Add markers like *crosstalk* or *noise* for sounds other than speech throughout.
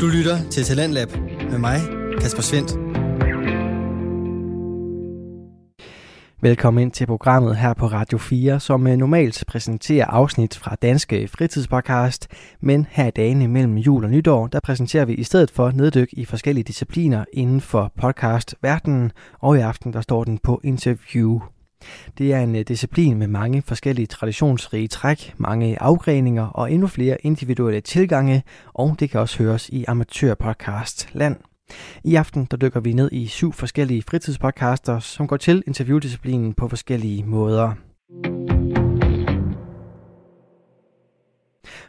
Du lytter til Talentlab med mig, Kasper Svendt. Velkommen ind til programmet her på Radio 4, som øh, normalt præsenterer afsnit fra Danske Fritidspodcast, men her i dagene mellem jul og nytår, der præsenterer vi i stedet for neddyk i forskellige discipliner inden for podcastverdenen, og i aften der står den på interview. Det er en øh, disciplin med mange forskellige traditionsrige træk, mange afgreninger og endnu flere individuelle tilgange, og det kan også høres i amatørpodcast land. I aften der dykker vi ned i syv forskellige fritidspodcaster, som går til interviewdisciplinen på forskellige måder.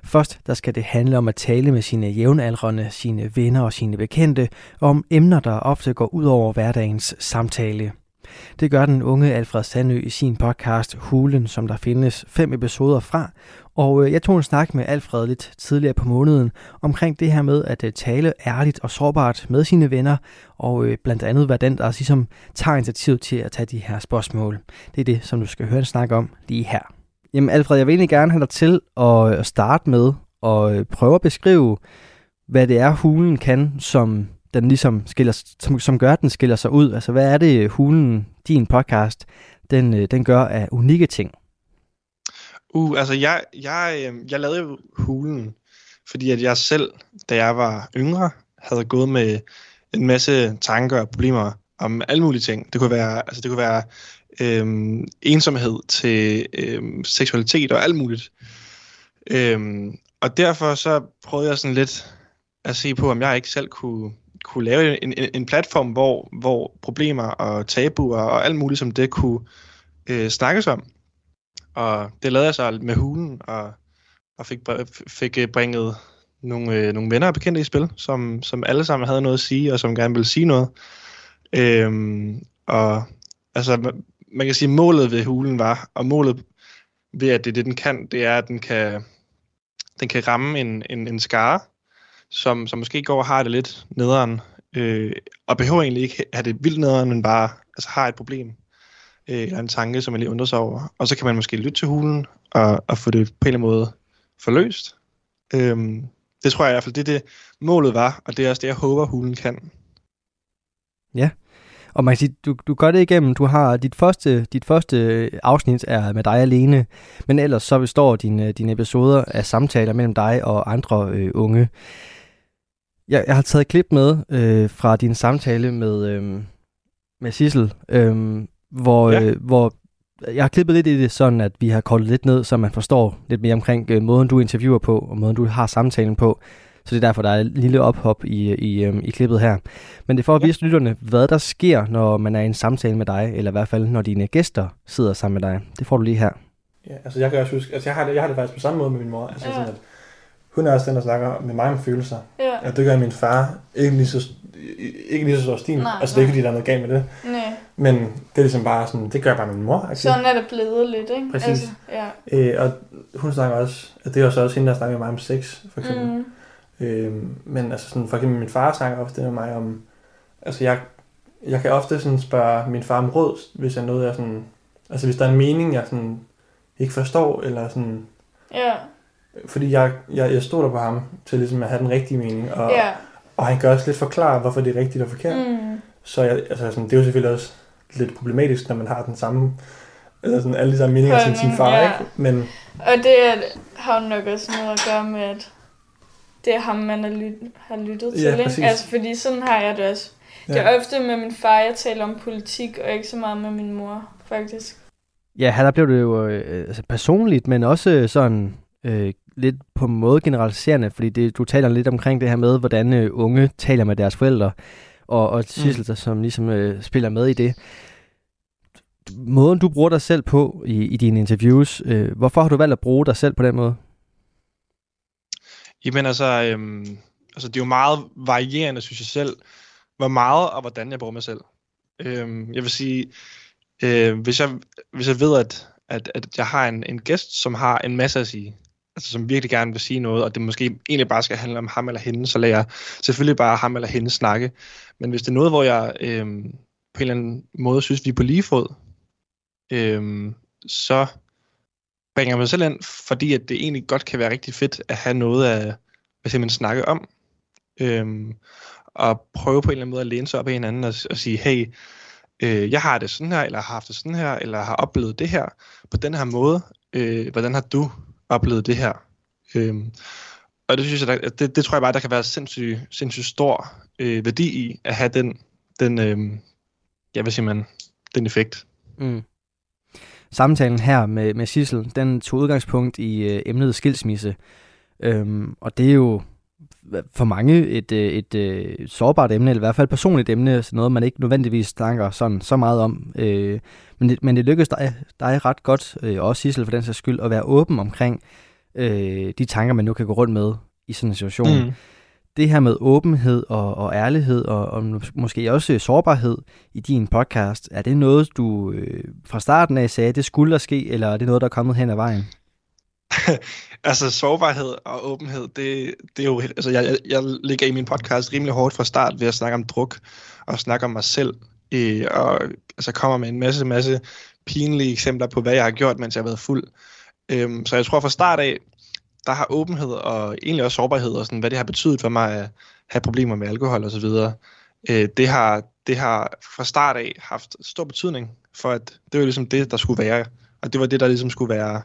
Først der skal det handle om at tale med sine jævnaldrende, sine venner og sine bekendte om emner, der ofte går ud over hverdagens samtale. Det gør den unge Alfred Sandø i sin podcast Hulen, som der findes fem episoder fra. Og øh, jeg tog en snak med Alfred lidt tidligere på måneden omkring det her med at øh, tale ærligt og sårbart med sine venner, og øh, blandt andet være den, der ligesom tager initiativ til at tage de her spørgsmål. Det er det, som du skal høre en snak om lige her. Jamen Alfred, jeg vil egentlig gerne have dig til at starte med at prøve at beskrive, hvad det er, hulen kan, som den ligesom skiller, som, som gør, at den skiller sig ud? Altså, hvad er det, øh, hulen, din podcast, den, øh, den gør af unikke ting? Uh, altså, jeg, jeg, øh, jeg lavede jo hulen, fordi at jeg selv, da jeg var yngre, havde gået med en masse tanker og problemer om alle mulige ting. Det kunne være, altså, det kunne være øhm, ensomhed til øhm, seksualitet og alt muligt. Øhm, og derfor så prøvede jeg sådan lidt at se på, om jeg ikke selv kunne kunne lave en, en, en platform, hvor, hvor problemer og tabuer og alt muligt som det kunne øh, snakkes om. Og det lavede jeg så med hulen, og, og fik, fik øh, bringet nogle, øh, nogle venner og bekendte i spil, som, som alle sammen havde noget at sige, og som gerne ville sige noget. Øhm, og altså, man kan sige, at målet ved hulen var, og målet ved, at det det, den kan, det er, at den kan, den kan ramme en, en, en skare, som, som måske går og har det lidt nederen, øh, og behøver egentlig ikke have det vildt nederen, men bare altså, har et problem, øh, eller en tanke, som man lige undrer sig over. Og så kan man måske lytte til hulen, og, og få det på en eller anden måde forløst. Øh, det tror jeg i hvert fald, det det målet var, og det er også det, jeg håber, hulen kan. Ja, og man kan sige, du, du gør det igennem, du har dit første, dit første afsnit er med dig alene, men ellers så består dine, øh, dine episoder af samtaler mellem dig og andre øh, unge. Jeg, jeg har taget et klip med øh, fra din samtale med, øh, med Sissel, øh, hvor, ja. øh, hvor jeg har klippet lidt i det sådan, at vi har kortet lidt ned, så man forstår lidt mere omkring øh, måden, du interviewer på, og måden, du har samtalen på. Så det er derfor, der er et lille ophop i, i, øh, i klippet her. Men det er for at vise ja. lytterne, hvad der sker, når man er i en samtale med dig, eller i hvert fald, når dine gæster sidder sammen med dig. Det får du lige her. Ja, altså jeg kan også huske, altså jeg har det, jeg har det faktisk på samme måde med min mor. Altså ja. sådan, at hun er også den, der snakker med mig om følelser. Ja. Og det gør min far ikke lige så, ikke lige så stor stil. Nej, altså det er ikke, fordi der er noget galt med det. Nej. Men det er ligesom bare sådan, det gør bare min mor. Okay? Sådan er det blevet lidt, ikke? Præcis. Altså, ja. øh, og hun snakker også, at det er også hende, der snakker med mig om sex, for eksempel. Mm. Øh, men altså sådan, for eksempel min far snakker ofte med mig om, altså jeg, jeg kan ofte sådan spørge min far om råd, hvis jeg noget er sådan, altså hvis der er en mening, jeg sådan ikke forstår, eller sådan, ja fordi jeg, jeg, jeg stoler på ham til ligesom at have den rigtige mening, og, ja. og han kan også lidt forklare, hvorfor det er rigtigt og forkert. Mm. Så jeg, altså sådan, det er jo selvfølgelig også lidt problematisk, når man har den samme, eller sådan alle de samme meninger som sin far, ja. ikke? Men, og det har nok også noget at gøre med, at det er ham, man har, lyt, har lyttet til, ja, ikke? Altså, fordi sådan har jeg det også. Ja. Det er ofte med min far, jeg taler om politik, og ikke så meget med min mor, faktisk. Ja, her der blev det jo øh, altså personligt, men også sådan øh, lidt på en måde generaliserende, fordi det, du taler lidt omkring det her med, hvordan øh, unge taler med deres forældre, og, og Sissel, mm. som ligesom øh, spiller med i det. Måden, du bruger dig selv på i, i dine interviews, øh, hvorfor har du valgt at bruge dig selv på den måde? Jamen altså, øhm, altså, det er jo meget varierende, synes jeg selv, hvor meget og hvordan jeg bruger mig selv. Øhm, jeg vil sige, øh, hvis, jeg, hvis jeg ved, at, at, at jeg har en, en gæst, som har en masse at sige, altså som virkelig gerne vil sige noget, og det måske egentlig bare skal handle om ham eller hende, så lader jeg selvfølgelig bare ham eller hende snakke. Men hvis det er noget, hvor jeg øh, på en eller anden måde synes, vi er på lige fod, øh, så bringer jeg mig selv ind, fordi at det egentlig godt kan være rigtig fedt at have noget at hvad siger man, snakke om. Øh, og prøve på en eller anden måde at læne sig op af hinanden og, og sige, hey, øh, jeg har det sådan her, eller har haft det sådan her, eller har oplevet det her på den her måde. Øh, hvordan har du oplevet det her? Øhm, og det synes jeg, der, det, det tror jeg bare, der kan være sindssygt, sindssyg stor øh, værdi i at have den, den øh, ja, hvad siger man, den effekt. Mm. Samtalen her med, med Sissel, den tog udgangspunkt i øh, emnet skilsmisse. Øhm, og det er jo for mange et, øh, et, et, et sårbart emne, eller i hvert fald et personligt emne, så noget man ikke nødvendigvis snakker sådan, så meget om. Øh, men, det, men det lykkedes dig, dig ret godt, øh, også Sissel for den sags skyld, at være åben omkring øh, de tanker, man nu kan gå rundt med i sådan en situation. Mm. Det her med åbenhed og, og ærlighed, og, og måske også sårbarhed i din podcast, er det noget, du øh, fra starten af sagde, det skulle der ske, eller er det noget, der er kommet hen ad vejen? *laughs* altså sårbarhed og åbenhed, det, det er jo... Altså jeg, jeg, ligger i min podcast rimelig hårdt fra start ved at snakke om druk og snakke om mig selv. Øh, og altså kommer med en masse, masse pinlige eksempler på, hvad jeg har gjort, mens jeg har været fuld. Øhm, så jeg tror fra start af, der har åbenhed og egentlig også sårbarhed og sådan, hvad det har betydet for mig at have problemer med alkohol og så videre. Øh, det, har, det har fra start af haft stor betydning for, at det var ligesom det, der skulle være. Og det var det, der ligesom skulle være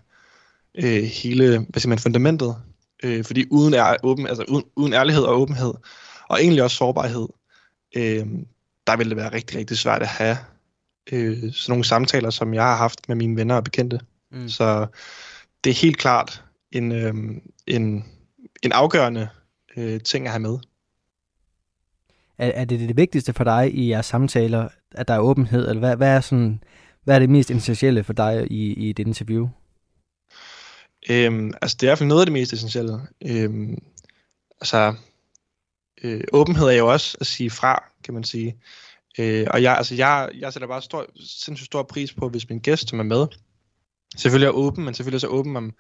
øh, hele hvad siger man, fundamentet. Øh, fordi uden, er, åben, altså uden, uden ærlighed og åbenhed, og egentlig også sårbarhed, øh, der ville det være rigtig, rigtig svært at have øh, sådan nogle samtaler, som jeg har haft med mine venner og bekendte. Mm. Så det er helt klart en, øh, en, en afgørende øh, ting at have med. Er, er det det vigtigste for dig i jeres samtaler, at der er åbenhed, eller hvad, hvad, er, sådan, hvad er det mest essentielle for dig i, i dit interview? Øhm, altså, det er i hvert fald noget af det mest essentielle. Øhm, altså, øh, åbenhed er jo også at sige fra, kan man sige. Øh, og jeg, altså, jeg, jeg sætter bare stor, sindssygt stor pris på, hvis min gæst, som er med, selvfølgelig er åben, men selvfølgelig er så åben om,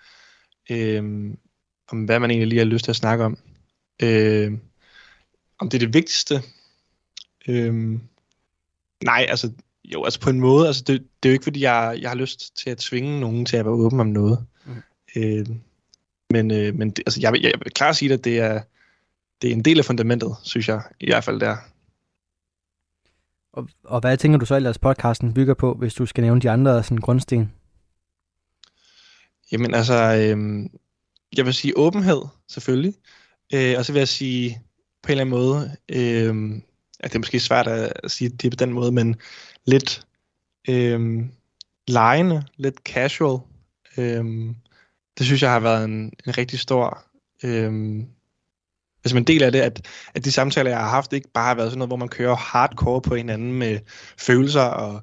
øh, om hvad man egentlig lige har lyst til at snakke om. Øh, om det er det vigtigste? Øh, nej, altså, jo, altså på en måde, altså det, det er jo ikke, fordi jeg, jeg har lyst til at tvinge nogen til at være åben om noget. Øh, men øh, men det, altså, jeg, jeg, jeg vil klart sige, at det er, det er en del af fundamentet, synes jeg, i hvert fald der. Og, og hvad tænker du så ellers podcasten bygger på, hvis du skal nævne de andre sådan, grundsten? Jamen altså, øh, jeg vil sige åbenhed, selvfølgelig. Øh, og så vil jeg sige på en eller anden måde, øh, at det er måske svært at sige det på den måde, men lidt øh, lejende, lidt casual. Øh, det synes jeg har været en, en rigtig stor... Øh, altså en del af det, at, at de samtaler, jeg har haft, ikke bare har været sådan noget, hvor man kører hardcore på hinanden med følelser og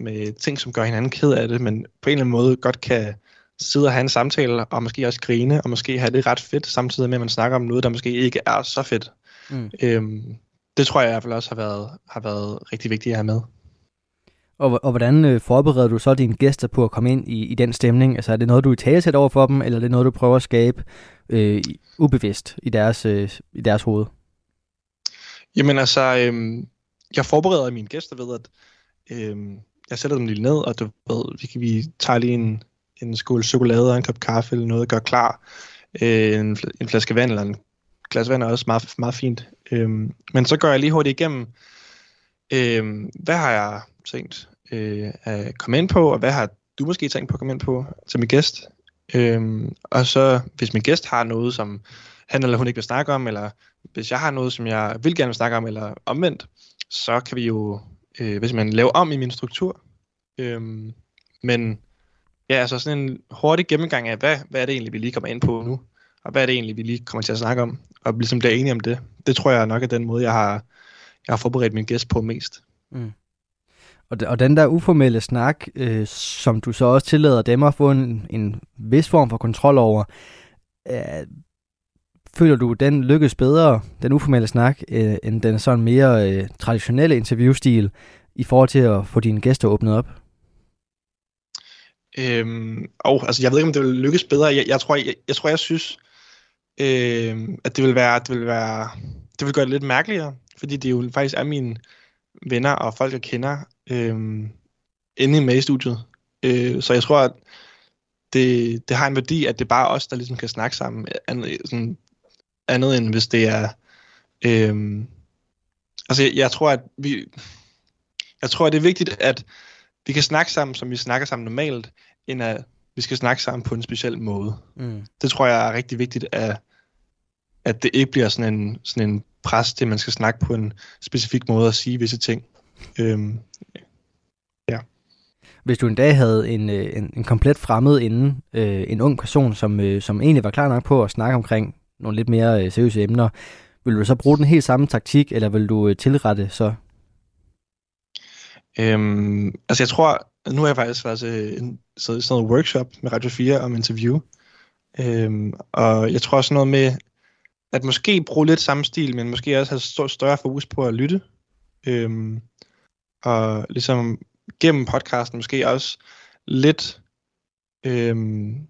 med ting, som gør hinanden ked af det, men på en eller anden måde godt kan sidde og have en samtale, og måske også grine, og måske have det ret fedt, samtidig med, at man snakker om noget, der måske ikke er så fedt. Mm. Øhm, det tror jeg i hvert fald også har været, har været rigtig vigtigt at have med. Og, og hvordan øh, forbereder du så dine gæster på at komme ind i, i den stemning? Altså er det noget, du i sæt over for dem, eller er det noget, du prøver at skabe øh, ubevidst i deres, øh, i deres hoved? Jamen altså, øh, jeg forbereder mine gæster ved, at øh, jeg sætter dem lige ned, og du ved, vi, kan, vi tager lige en, en skål chokolade og en kop kaffe eller noget, gør klar. Øh, en, en flaske vand eller en glas vand er også meget, meget fint. Øh, men så går jeg lige hurtigt igennem, øh, hvad har jeg tænkt øh, at komme ind på, og hvad har du måske tænkt på at komme ind på til min gæst? Øh, og så hvis min gæst har noget, som han eller hun ikke vil snakke om, eller hvis jeg har noget, som jeg vil gerne vil snakke om, eller omvendt, så kan vi jo, øh, hvis man laver om i min struktur. Øh, men Ja, altså sådan en hurtig gennemgang af, hvad, hvad er det egentlig, vi lige kommer ind på nu? Og hvad er det egentlig, vi lige kommer til at snakke om? Og ligesom bliver enige om det. Det tror jeg nok er den måde, jeg har, jeg har forberedt min gæst på mest. Mm. Og, og den der uformelle snak, øh, som du så også tillader dem at få en, en vis form for kontrol over, øh, føler du, den lykkes bedre, den uformelle snak, øh, end den sådan mere øh, traditionelle interviewstil, i forhold til at få dine gæster åbnet op? Øhm, og altså, jeg ved ikke, om det vil lykkes bedre. Jeg, jeg, tror, jeg, jeg tror, jeg synes, øhm, at det vil være, det vil være, det vil gøre det lidt mærkeligere, fordi det jo faktisk er mine venner og folk, jeg kender, øhm, inde med i studiet. Øh, så jeg tror, at det, det har en værdi, at det er bare os, der ligesom kan snakke sammen. Andet, sådan, andet end hvis det er Øhm, altså, jeg, jeg tror, at vi... Jeg tror, at det er vigtigt, at vi kan snakke sammen, som vi snakker sammen normalt, end at vi skal snakke sammen på en speciel måde. Mm. Det tror jeg er rigtig vigtigt, at, at det ikke bliver sådan en, sådan en pres til, at man skal snakke på en specifik måde og sige visse ting. Øhm, ja. Hvis du en dag havde en, øh, en, en komplet fremmed inden, øh, en ung person, som, øh, som egentlig var klar nok på at snakke omkring nogle lidt mere øh, seriøse emner, vil du så bruge den helt samme taktik, eller vil du øh, tilrette så? Øhm, altså jeg tror, nu har jeg faktisk været til en, så, sådan noget workshop med Radio 4 om interview. Øhm, og jeg tror også noget med, at måske bruge lidt samme stil, men måske også have større, fokus på at lytte. Øhm, og ligesom gennem podcasten måske også lidt øhm,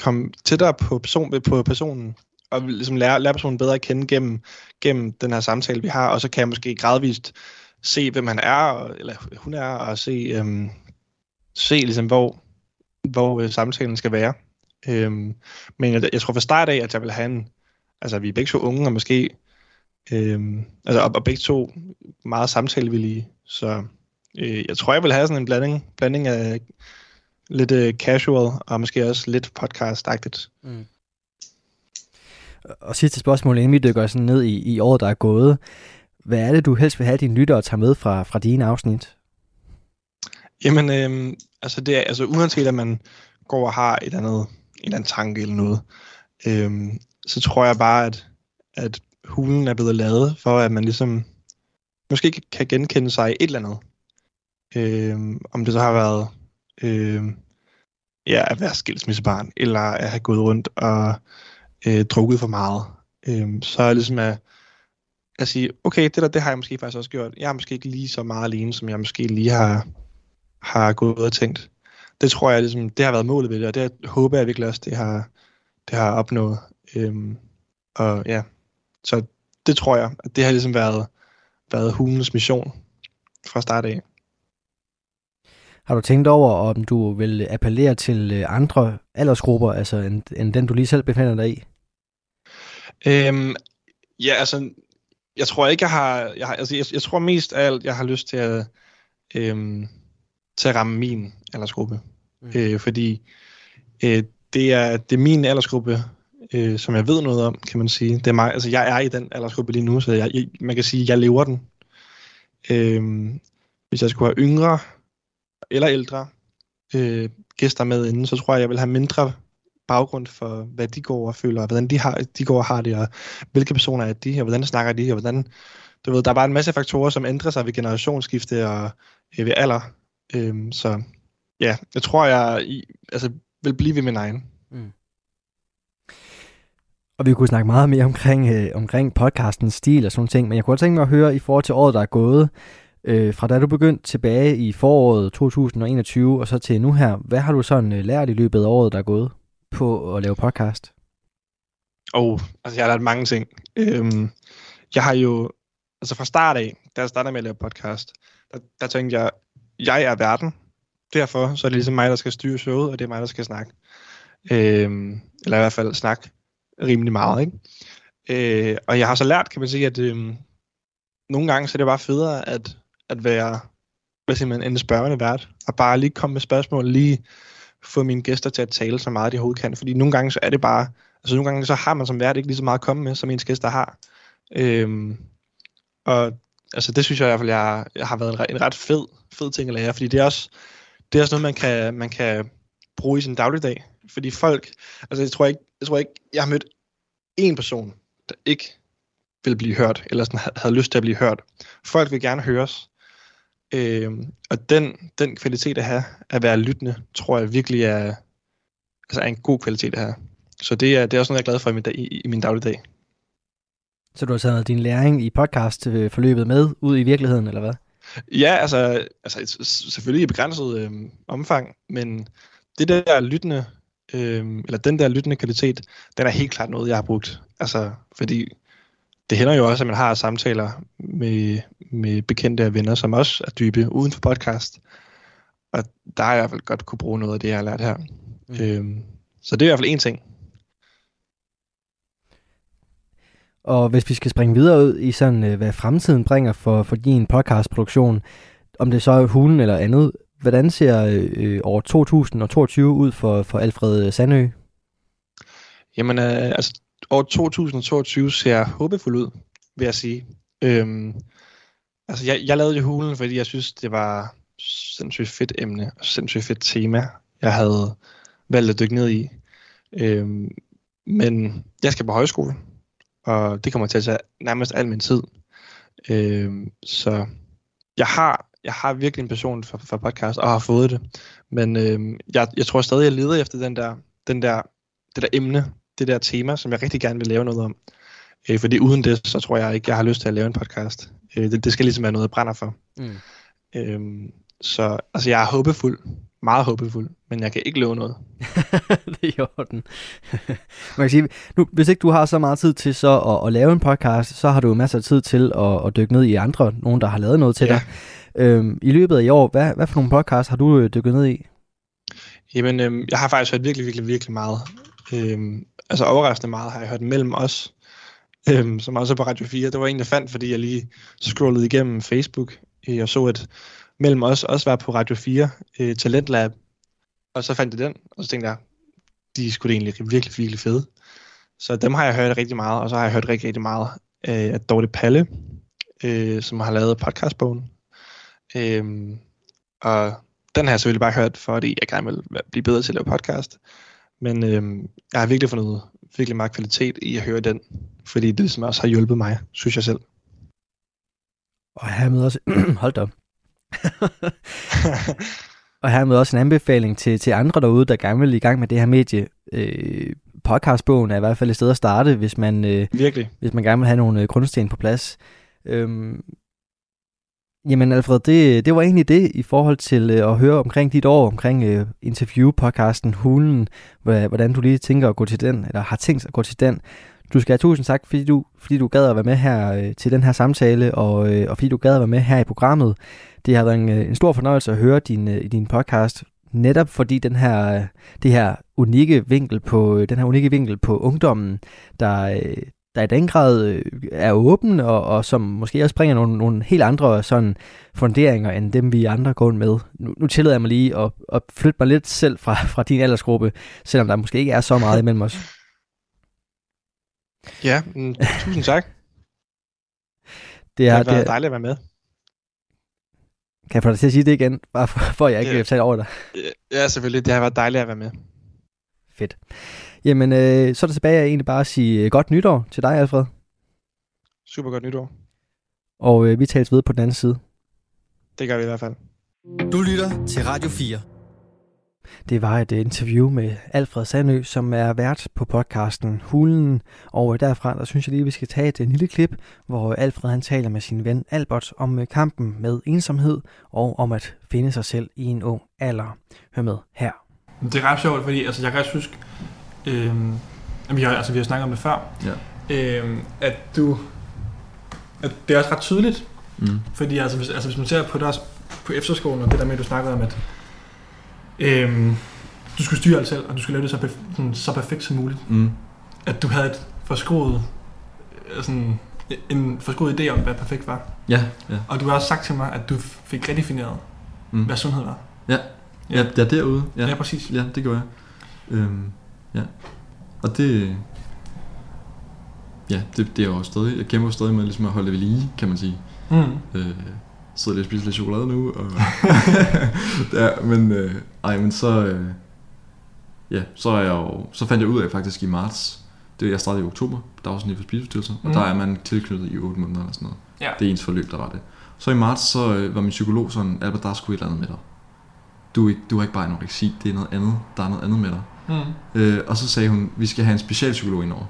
komme tættere på, person, på personen, og ligesom lære, lære personen bedre at kende gennem, gennem den her samtale, vi har, og så kan jeg måske gradvist se, hvem han er, eller hun er, og se, øhm, se ligesom, hvor, hvor øh, samtalen skal være. Øhm, men jeg, jeg tror fra start af, at jeg vil have en, altså vi er begge to unge, og måske, øhm, altså og, og begge to meget samtalevillige, så øh, jeg tror, jeg vil have sådan en blanding, blanding af lidt øh, casual, og måske også lidt podcast-agtigt. Mm. Og sidste spørgsmål, inden vi dykker sådan ned i, i året, der er gået. Hvad er det, du helst vil have dine lyttere at tage med fra, fra dine afsnit? Jamen, øh, altså, det er, altså uanset at man går og har et andet, en eller anden tanke eller noget, øh, så tror jeg bare, at, at hulen er blevet lavet, for at man ligesom måske kan genkende sig i et eller andet. Øh, om det så har været øh, ja, at være skilsmissebarn, eller at have gået rundt og øh, drukket for meget. Øh, så er ligesom at, at sige, okay, det der, det har jeg måske faktisk også gjort. Jeg er måske ikke lige så meget alene, som jeg måske lige har, har gået og tænkt. Det tror jeg, ligesom, det har været målet ved det, og det håber jeg virkelig også, det har, det har opnået. Øhm, og ja, så det tror jeg, at det har ligesom været, været hulens mission fra start af. Har du tænkt over, om du vil appellere til øh, andre aldersgrupper, altså end, end den, du lige selv befinder dig i? Øhm, ja, altså, jeg tror ikke, jeg har... Jeg, har, altså, jeg, jeg tror mest af alt, jeg har lyst til at, øhm, til at ramme min aldersgruppe. Mm. Øh, fordi øh, det, er, det er min aldersgruppe, øh, som jeg ved noget om, kan man sige. Det er mig, altså, jeg er i den aldersgruppe lige nu, så jeg, jeg, man kan sige, at jeg lever den. Øh, hvis jeg skulle have yngre eller ældre øh, gæster med inden, så tror jeg, jeg vil have mindre baggrund for, hvad de går og føler, og hvordan de, har, de går og har det, og hvilke personer er de, og hvordan snakker de, og hvordan... Du ved, der er bare en masse faktorer, som ændrer sig ved generationsskifte og øh, ved alder. Øh, så ja, jeg tror, jeg i, altså, vil blive ved min egen. Mm. Og vi kunne snakke meget mere omkring, øh, omkring podcastens stil og sådan ting, men jeg kunne tænke mig at høre i forhold til året, der er gået, øh, fra da du begyndte tilbage i foråret 2021 og så til nu her, hvad har du sådan øh, lært i løbet af året, der er gået på at lave podcast? Oh, altså jeg har lært mange ting. Øhm, jeg har jo, altså fra start af, da jeg startede med at lave podcast, der, der tænkte jeg, jeg er verden, derfor så er det ligesom mig, der skal styre showet, og det er mig, der skal snakke. Øhm, eller i hvert fald snakke rimelig meget, ikke? Øh, og jeg har så lært, kan man sige, at øh, nogle gange så er det bare federe at, at være hvad siger man, en spørgende vært, og bare lige komme med spørgsmål, lige få mine gæster til at tale så meget de overhovedet kan, fordi nogle gange så er det bare, altså nogle gange så har man som vært ikke lige så meget at komme med, som ens gæster har. Øhm, og altså det synes jeg i hvert fald, jeg, jeg har været en, en ret fed, fed ting at lære, fordi det er også, det er også noget, man kan, man kan bruge i sin dagligdag. Fordi folk, altså jeg tror ikke, jeg, tror ikke, jeg har mødt en person, der ikke vil blive hørt, eller sådan havde lyst til at blive hørt. Folk vil gerne høres. Øh, og den, den kvalitet at have, at være lyttende, tror jeg virkelig er, altså er en god kvalitet at have. Så det er, det er også noget, jeg er glad for i min, i, i min dagligdag. Så du har taget din læring i podcast-forløbet med ud i virkeligheden, eller hvad? Ja, altså, altså selvfølgelig i begrænset øh, omfang, men det der lyttende, øh, eller den der lyttende kvalitet, den er helt klart noget, jeg har brugt. Altså, fordi det hænder jo også, at man har samtaler med, med bekendte og venner, som også er dybe uden for podcast. Og der har jeg i hvert fald godt kunne bruge noget af det, jeg har lært her. Mm. Øhm, så det er i hvert fald en ting. Og hvis vi skal springe videre ud i sådan, øh, hvad fremtiden bringer for, for din podcastproduktion, om det så er hulen eller andet, hvordan ser øh, år 2022 ud for, for Alfred Sandø? Jamen, øh, altså, år 2022 ser håbefuld ud, vil jeg sige. Øhm, altså, jeg, jeg lavede jo hulen, fordi jeg synes, det var sindssygt fedt emne og sindssygt fedt tema, jeg havde valgt at dykke ned i. Øhm, men jeg skal på højskole, og det kommer til at tage nærmest al min tid. Øhm, så jeg har, jeg har virkelig en passion for, for podcast, og har fået det. Men øhm, jeg, jeg tror stadig, jeg leder efter den der, den der, det der emne, det der tema, som jeg rigtig gerne vil lave noget om. Øh, fordi uden det, så tror jeg ikke, jeg har lyst til at lave en podcast. Øh, det, det skal ligesom være noget, jeg brænder for. Mm. Øhm, så altså, jeg er håbefuld. Meget håbefuld. Men jeg kan ikke love noget. *laughs* det er i orden. *laughs* Man kan sige, nu, hvis ikke du har så meget tid til så at, at lave en podcast, så har du masser af tid til at, at dykke ned i andre, nogen der har lavet noget til ja. dig. Øhm, I løbet af i år, hvad, hvad for nogle podcasts har du øh, dykket ned i? Jamen, øhm, jeg har faktisk hørt virkelig, virkelig, virkelig meget. Øhm, altså overraskende meget har jeg hørt mellem os, *laughs* øhm, som også er på Radio 4. Det var en, jeg fandt, fordi jeg lige scrollede igennem Facebook øh, og så, at mellem os også var på Radio 4, øh, Talentlab. Og så fandt jeg den, og så tænkte jeg, de skulle egentlig virkelig, virkelig fede. Så dem har jeg hørt rigtig meget, og så har jeg hørt rigtig, rigtig meget øh, af Dorte Palle, øh, som har lavet podcastbogen. Øh, og den har jeg selvfølgelig bare hørt, fordi jeg gerne vil blive bedre til at lave podcast. Men øh, jeg har virkelig fundet virkelig meget kvalitet i at høre den, fordi det som også har hjulpet mig, synes jeg selv. Og hermed også, *clears throat* hold da *laughs* og hermed også en anbefaling til, til andre derude, der gerne vil i gang med det her medie. Øh, podcastbogen er i hvert fald et sted at starte, hvis man, øh, Virkelig. hvis man gerne vil have nogle øh, grundsten på plads. Øhm, jamen Alfred, det, det var egentlig det i forhold til øh, at høre omkring dit år, omkring øh, interview-podcasten Hulen, hvordan du lige tænker at gå til den, eller har tænkt at gå til den. Du skal have tusind tak, fordi du, fordi du gad at være med her øh, til den her samtale, og, øh, og fordi du gad at være med her i programmet. Det har været en, øh, en stor fornøjelse at høre din, øh, din podcast, netop fordi den her, øh, det her unikke vinkel på, øh, den her unikke vinkel på ungdommen, der, der i den grad er åben, og, og som måske også bringer nogle, nogle helt andre sådan funderinger, end dem vi andre går med. Nu, nu tillader jeg mig lige at, at flytte mig lidt selv fra, *laughs* fra din aldersgruppe, selvom der måske ikke er så meget imellem os. *laughs* Ja, mm, tusind tak. Det, er, det har været det, dejligt at være med. Kan jeg få dig til at sige det igen, bare for, for at jeg ikke ja. taler over dig? Ja, selvfølgelig. Det har været dejligt at være med. Fedt. Jamen, øh, så er det tilbage egentlig bare at sige øh, godt nytår til dig, Alfred. Super godt nytår. Og øh, vi tales ved på den anden side. Det gør vi i hvert fald. Du lytter til Radio 4. Det var et interview med Alfred Sandø, som er vært på podcasten Hulen. Og derfra, der synes jeg lige, vi skal tage et lille klip, hvor Alfred han taler med sin ven Albert om kampen med ensomhed og om at finde sig selv i en ung alder. Hør med her. Det er ret sjovt, fordi altså, jeg kan også huske, øh, vi, har, altså, vi har snakket om det før, ja. øh, at du, at det er også ret tydeligt, mm. fordi altså, hvis, altså, hvis man ser på, deres, på efterskolen, og det der med, at du snakkede om, at øhm, du skulle styre alt selv, og du skulle lave det så, perf- sådan, så perfekt som muligt. Mm. At du havde et forskroet, øh, sådan, en forskroet idé om, hvad perfekt var. Ja, ja. Og du har også sagt til mig, at du fik redefineret, mm. hvad sundhed var. Ja, ja, ja derude. Ja. ja, præcis. Ja, det gjorde jeg. Øhm, ja. Og det, ja, det, det er jo stadig, jeg kæmper stadig med ligesom at holde det ved lige, kan man sige. Mm. Øh, sidder lige og spiser lidt chokolade nu. Og *laughs* ja, men, øh, ej, men så, øh, ja, så, er jeg jo, så fandt jeg ud af faktisk i marts, det jeg startede i oktober, der var sådan for spiseforstyrrelser, mm. og der er man tilknyttet i 8 måneder eller sådan noget. Ja. Det er ens forløb, der var det. Så i marts, så øh, var min psykolog sådan, Albert, der er sgu et eller andet med dig. Du, er ikke, du har ikke bare anoreksi, det er noget andet, der er noget andet med dig. Mm. Øh, og så sagde hun, vi skal have en specialpsykolog indover.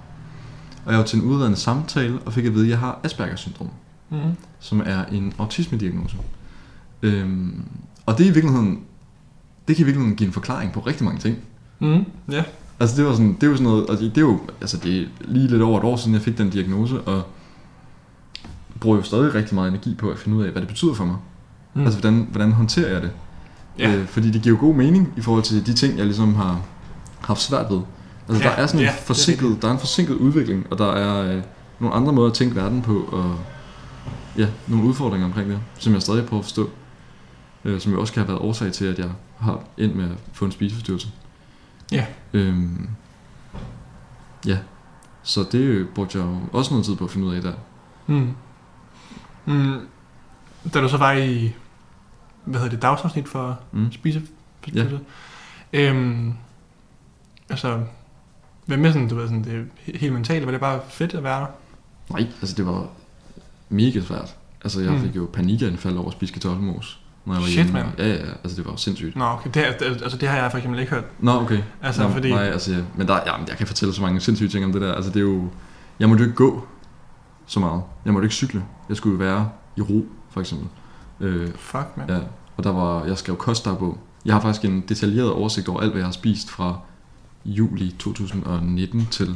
Og jeg var til en udredende samtale, og fik at vide, at jeg har Aspergers syndrom mm. som er en autisme-diagnose. Øhm, og det i virkeligheden, det kan i virkeligheden give en forklaring på rigtig mange ting. Mm. Ja. Altså det var sådan, det var sådan noget, og det, det er jo, altså det er lige lidt over et år siden jeg fik den diagnose, og bruger jo stadig rigtig meget energi på at finde ud af, hvad det betyder for mig. Mm. Altså hvordan, hvordan håndterer jeg det? Ja. Øh, fordi det giver jo god mening i forhold til de ting, jeg ligesom har haft svært ved. Altså ja, der er sådan en ja, forsinket, der er en forsinket udvikling, og der er, øh, nogle andre måder at tænke verden på, og ja, nogle udfordringer omkring det, som jeg stadig prøver at forstå, øh, som jo også kan have været årsag til, at jeg har endt med at få en spiseforstyrrelse. Ja. Øhm, ja, så det brugte jeg jo også noget tid på at finde ud af der. Mm. Mm. Da du så var i, hvad hedder det, dagsafsnit for mm. spiseforstyrrelse, ja. øhm, altså, hvad med sådan, du ved, sådan, det helt mentalt, var det bare fedt at være der? Nej, altså det var mega svært. Altså jeg mm. fik jo panikanfald over at spise kartoffelmos når jeg var Shit, hjemme. Ja, ja, altså det var sindssygt. Nå, okay, det, altså, det har jeg for eksempel ikke hørt. Nå, okay. Altså, Nå, fordi... Nej, altså, ja. men der, ja, jeg kan fortælle så mange sindssyge ting om det der. Altså det er jo, jeg måtte jo ikke gå så meget. Jeg måtte ikke cykle. Jeg skulle jo være i ro, for eksempel. Øh, Fuck, man. Ja, og der var, jeg skrev kostdagbog. Jeg har faktisk en detaljeret oversigt over alt, hvad jeg har spist fra juli 2019 til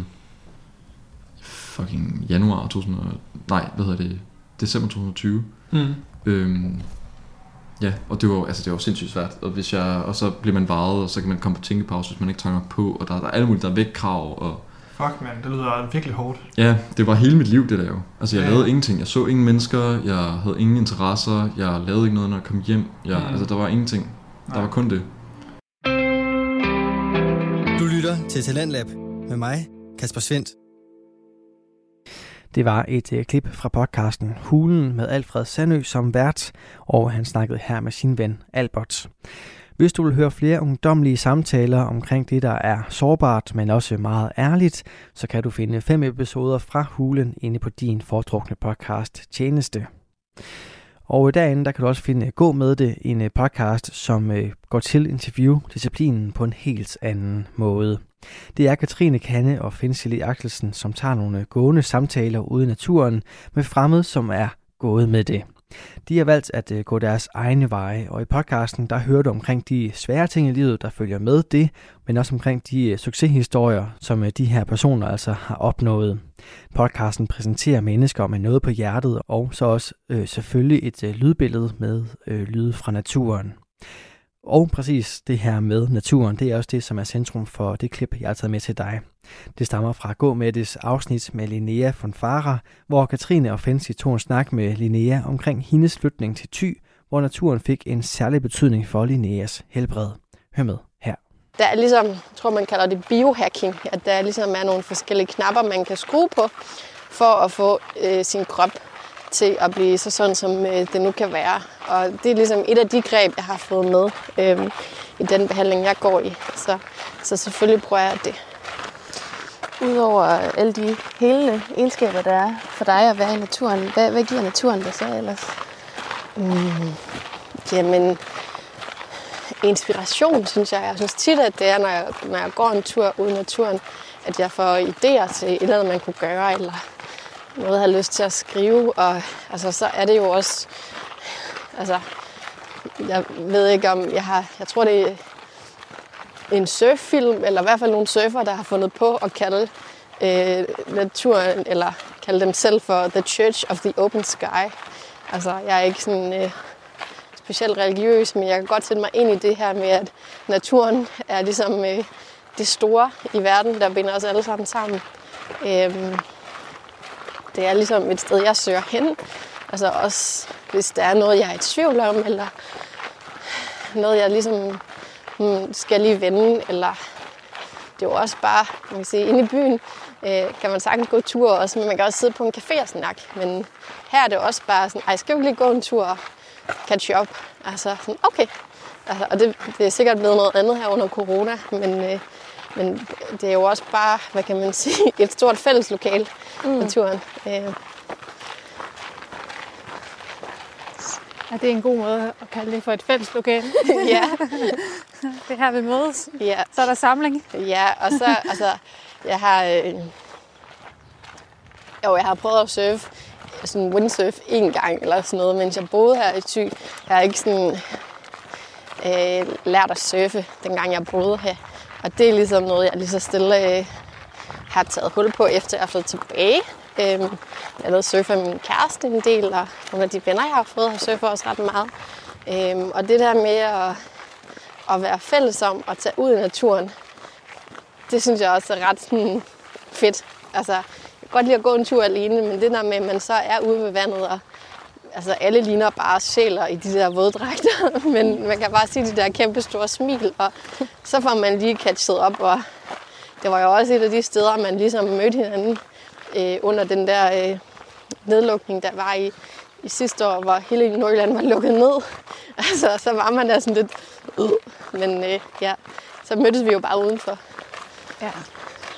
fucking januar 2000, nej, hvad hedder det, december 2020. Mm. Øhm, Ja, og det var, altså, det var sindssygt svært. Og, hvis jeg, og så bliver man varet, og så kan man komme på tænkepause, hvis man ikke tager nok på. Og der, der er alle mulige, der er vægtkrav. Og... Fuck, man, det lyder virkelig hårdt. Ja, det var hele mit liv, det der jo. Altså, jeg ja. lavede ingenting. Jeg så ingen mennesker, jeg havde ingen interesser, jeg lavede ikke noget, når jeg kom hjem. Jeg, mm. Altså, der var ingenting. Der Nej. var kun det. Til Talentlab med mig, Kasper Svendt. Det var et øh, klip fra podcasten Hulen med Alfred Sandø som vært, og han snakkede her med sin ven Albert. Hvis du vil høre flere ungdomlige samtaler omkring det, der er sårbart, men også meget ærligt, så kan du finde fem episoder fra Hulen inde på din foretrukne podcast Tjeneste. Og derinde der kan du også finde Gå med det, en øh, podcast, som øh, går til interview-disciplinen på en helt anden måde. Det er Katrine Kanne og Finsili Axelsen, som tager nogle gående samtaler ude i naturen med fremmede, som er gået med det. De har valgt at øh, gå deres egne veje, og i podcasten der hører du omkring de svære ting i livet, der følger med det, men også omkring de øh, succeshistorier, som øh, de her personer altså har opnået. Podcasten præsenterer mennesker med noget på hjertet, og så også øh, selvfølgelig et øh, lydbillede med øh, lyde fra naturen. Og præcis det her med naturen, det er også det, som er centrum for det klip, jeg har taget med til dig. Det stammer fra Gå med det afsnit med Linnea von Farah, hvor Katrine og Fancy tog en snak med Linnea omkring hendes flytning til Thy, hvor naturen fik en særlig betydning for Linneas helbred. Hør med her. Der er ligesom, jeg tror man kalder det biohacking, at der ligesom er nogle forskellige knapper, man kan skrue på, for at få øh, sin krop til at blive så sådan, som øh, det nu kan være. Og det er ligesom et af de greb, jeg har fået med øh, i den behandling, jeg går i. Så, så selvfølgelig prøver jeg det. Udover alle de hele egenskaber, der er for dig at være i naturen, hvad, hvad giver naturen dig så ellers? Mm, jamen, inspiration, synes jeg. Jeg synes tit, at det er, når jeg, når jeg går en tur ude i naturen, at jeg får idéer til et eller andet, man kunne gøre, eller noget, jeg har lyst til at skrive. Og altså, så er det jo også... Altså, jeg ved ikke om... Jeg, har, jeg tror, det er en surffilm, eller i hvert fald nogle surfer, der har fundet på at kalde øh, naturen, eller kalde dem selv for The Church of the Open Sky. Altså, jeg er ikke sådan øh, specielt religiøs, men jeg kan godt sætte mig ind i det her med, at naturen er ligesom øh, det store i verden, der binder os alle sammen sammen. Øh, det er ligesom et sted, jeg søger hen. Altså også, hvis der er noget, jeg er i tvivl om, eller noget, jeg ligesom hmm, skal lige vende, eller det er jo også bare, man kan sige, inde i byen øh, kan man sagtens gå tur også, men man kan også sidde på en café og snakke. Men her er det også bare sådan, ej, skal vi lige gå en tur og catch up? Altså sådan, okay. Altså, og det, det er sikkert blevet noget andet her under corona, men øh, men det er jo også bare, hvad kan man sige, *laughs* et stort fælleslokal, mm. naturen. Øh. Ja, det er en god måde at kalde det for et fælleslokal. *laughs* *laughs* ja. det er her, vi mødes. Ja. Så er der samling. Ja, og så, altså, jeg har, øh, jo, jeg har prøvet at surfe, sådan windsurf en gang eller sådan noget, mens jeg boede her i Thy. Jeg har ikke sådan øh, lært at surfe, dengang jeg boede her. Og det er ligesom noget, jeg lige så stille øh, har taget hul på, efter jeg er flyttet tilbage. Øhm, jeg har surfer min kæreste en del, og nogle af de venner, jeg har fået, har surfet også ret meget. Øhm, og det der med at, at være fælles om at tage ud i naturen, det synes jeg også er ret sådan, fedt. Altså, godt lide at gå en tur alene, men det der med, at man så er ude ved vandet, og altså alle ligner bare sjæler i de der våddragter, *laughs* men man kan bare se de der kæmpe store smil, og så får man lige catchet op, og det var jo også et af de steder, man ligesom mødte hinanden øh, under den der øh, nedlukning, der var i, i sidste år, hvor hele Nordjylland var lukket ned. *laughs* Altså, så var man der sådan lidt, øh, men øh, ja, så mødtes vi jo bare udenfor. Ja.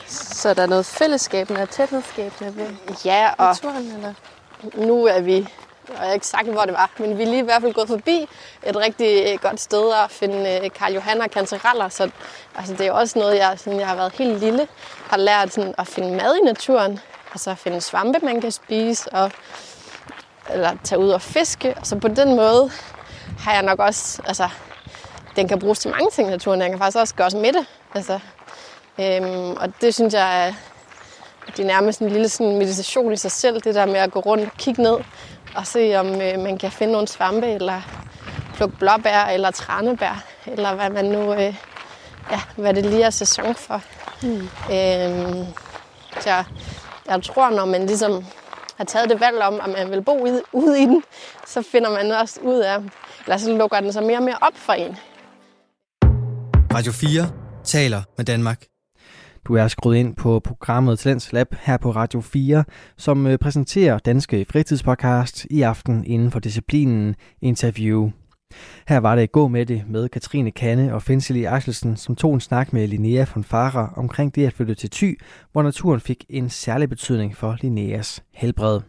Så der er noget fællesskabende og tæthedsskabende ved ja, og naturen, eller? nu er vi, og jeg har ikke sagt, hvor det var, men vi er lige i hvert fald gået forbi et rigtig øh, godt sted at finde øh, Karl Johan og kantereller, så altså, det er også noget, jeg, sådan, jeg har været helt lille, har lært sådan, at finde mad i naturen, altså at finde svampe, man kan spise, og, eller tage ud og fiske, så på den måde har jeg nok også, altså, den kan bruges til mange ting i naturen, den kan faktisk også gøre med det, altså, Øhm, og det synes jeg er, det er nærmest en lille sådan meditation i sig selv, det der med at gå rundt og kigge ned og se, om øh, man kan finde nogle svampe, eller plukke blåbær, eller tranebær, eller hvad man nu, øh, ja, hvad det lige er sæson for. Mm. Øhm, så jeg, jeg tror, når man ligesom har taget det valg om, at man vil bo ude, ude i den, så finder man også ud af, eller så lukker den sig mere og mere op for en. Radio 4 taler med Danmark. Du er skruet ind på programmet Talents Lab her på Radio 4, som øh, præsenterer Danske Fritidspodcast i aften inden for disciplinen Interview. Her var det Gå med det med Katrine Kanne og Finseli Axelsen, som tog en snak med Linnea von Farah omkring det at flytte til Thy, hvor naturen fik en særlig betydning for Linneas helbred.